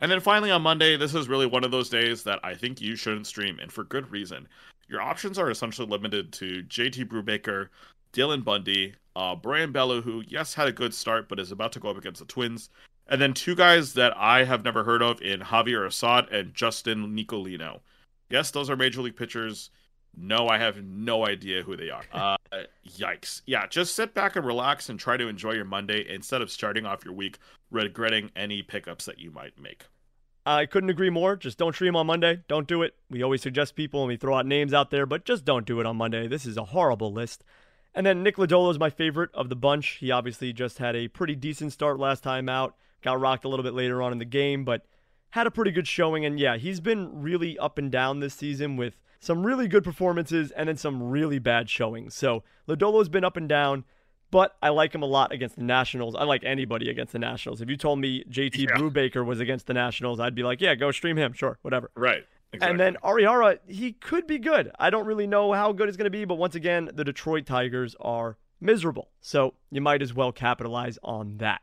And then finally on Monday, this is really one of those days that I think you shouldn't stream, and for good reason. Your options are essentially limited to JT Brubaker, Dylan Bundy, uh, Brayan Bello, who, yes, had a good start, but is about to go up against the Twins, and then two guys that I have never heard of in Javier Assad and Justin Nicolino. Yes, those are major league pitchers. No, I have no idea who they are. Uh, yikes. Yeah, just sit back and relax and try to enjoy your Monday instead of starting off your week regretting any pickups that you might make.
I couldn't agree more. Just don't stream on Monday. Don't do it. We always suggest people and we throw out names out there, but just don't do it on Monday. This is a horrible list. And then Nick Lodolo is my favorite of the bunch. He obviously just had a pretty decent start last time out. Got rocked a little bit later on in the game, but had a pretty good showing. And yeah, he's been really up and down this season with some really good performances and then some really bad showings. So Lodolo's been up and down, but I like him a lot against the Nationals. I like anybody against the Nationals. If you told me JT
Yeah.
Brubaker was against the Nationals, I'd be like, yeah, go stream him. Sure, whatever.
Right.
And then Arihara, he could be good. I don't really know how good he's going to be, but once again, the Detroit Tigers are miserable. So you might as well capitalize on that.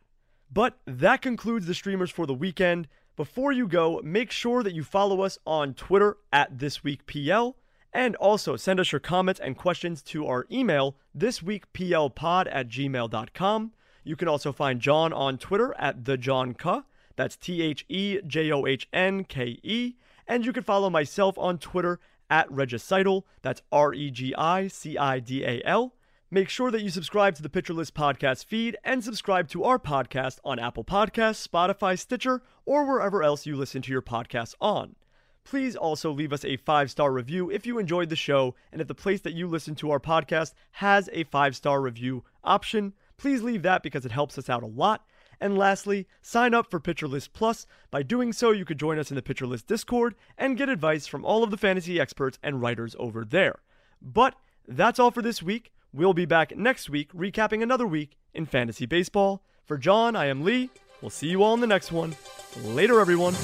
But that concludes the streamers for the weekend. Before you go, make sure that you follow us on Twitter at ThisWeekPL And also send us your comments and questions to our email, thisweekplpod at gmail.com. You can also find John on Twitter at the John Ke. That's T H E J O H N K E. And you can follow myself on Twitter at Regicidal. That's R E G I C I D A L. Make sure that you subscribe to the Pitcher List podcast feed and subscribe to our podcast on Apple Podcasts, Spotify, Stitcher, or wherever else you listen to your podcasts on. Please also leave us a five star review if you enjoyed the show, and if the place that you listen to our podcast has a five star review option, please leave that because it helps us out a lot. And lastly, sign up for Pitcher List Plus. By doing so, you could join us in the Pitcher List Discord and get advice from all of the fantasy experts and writers over there. But that's all for this week. We'll be back next week recapping another week in fantasy baseball. For John, I am Lee. We'll see you all in the next one. Later, everyone.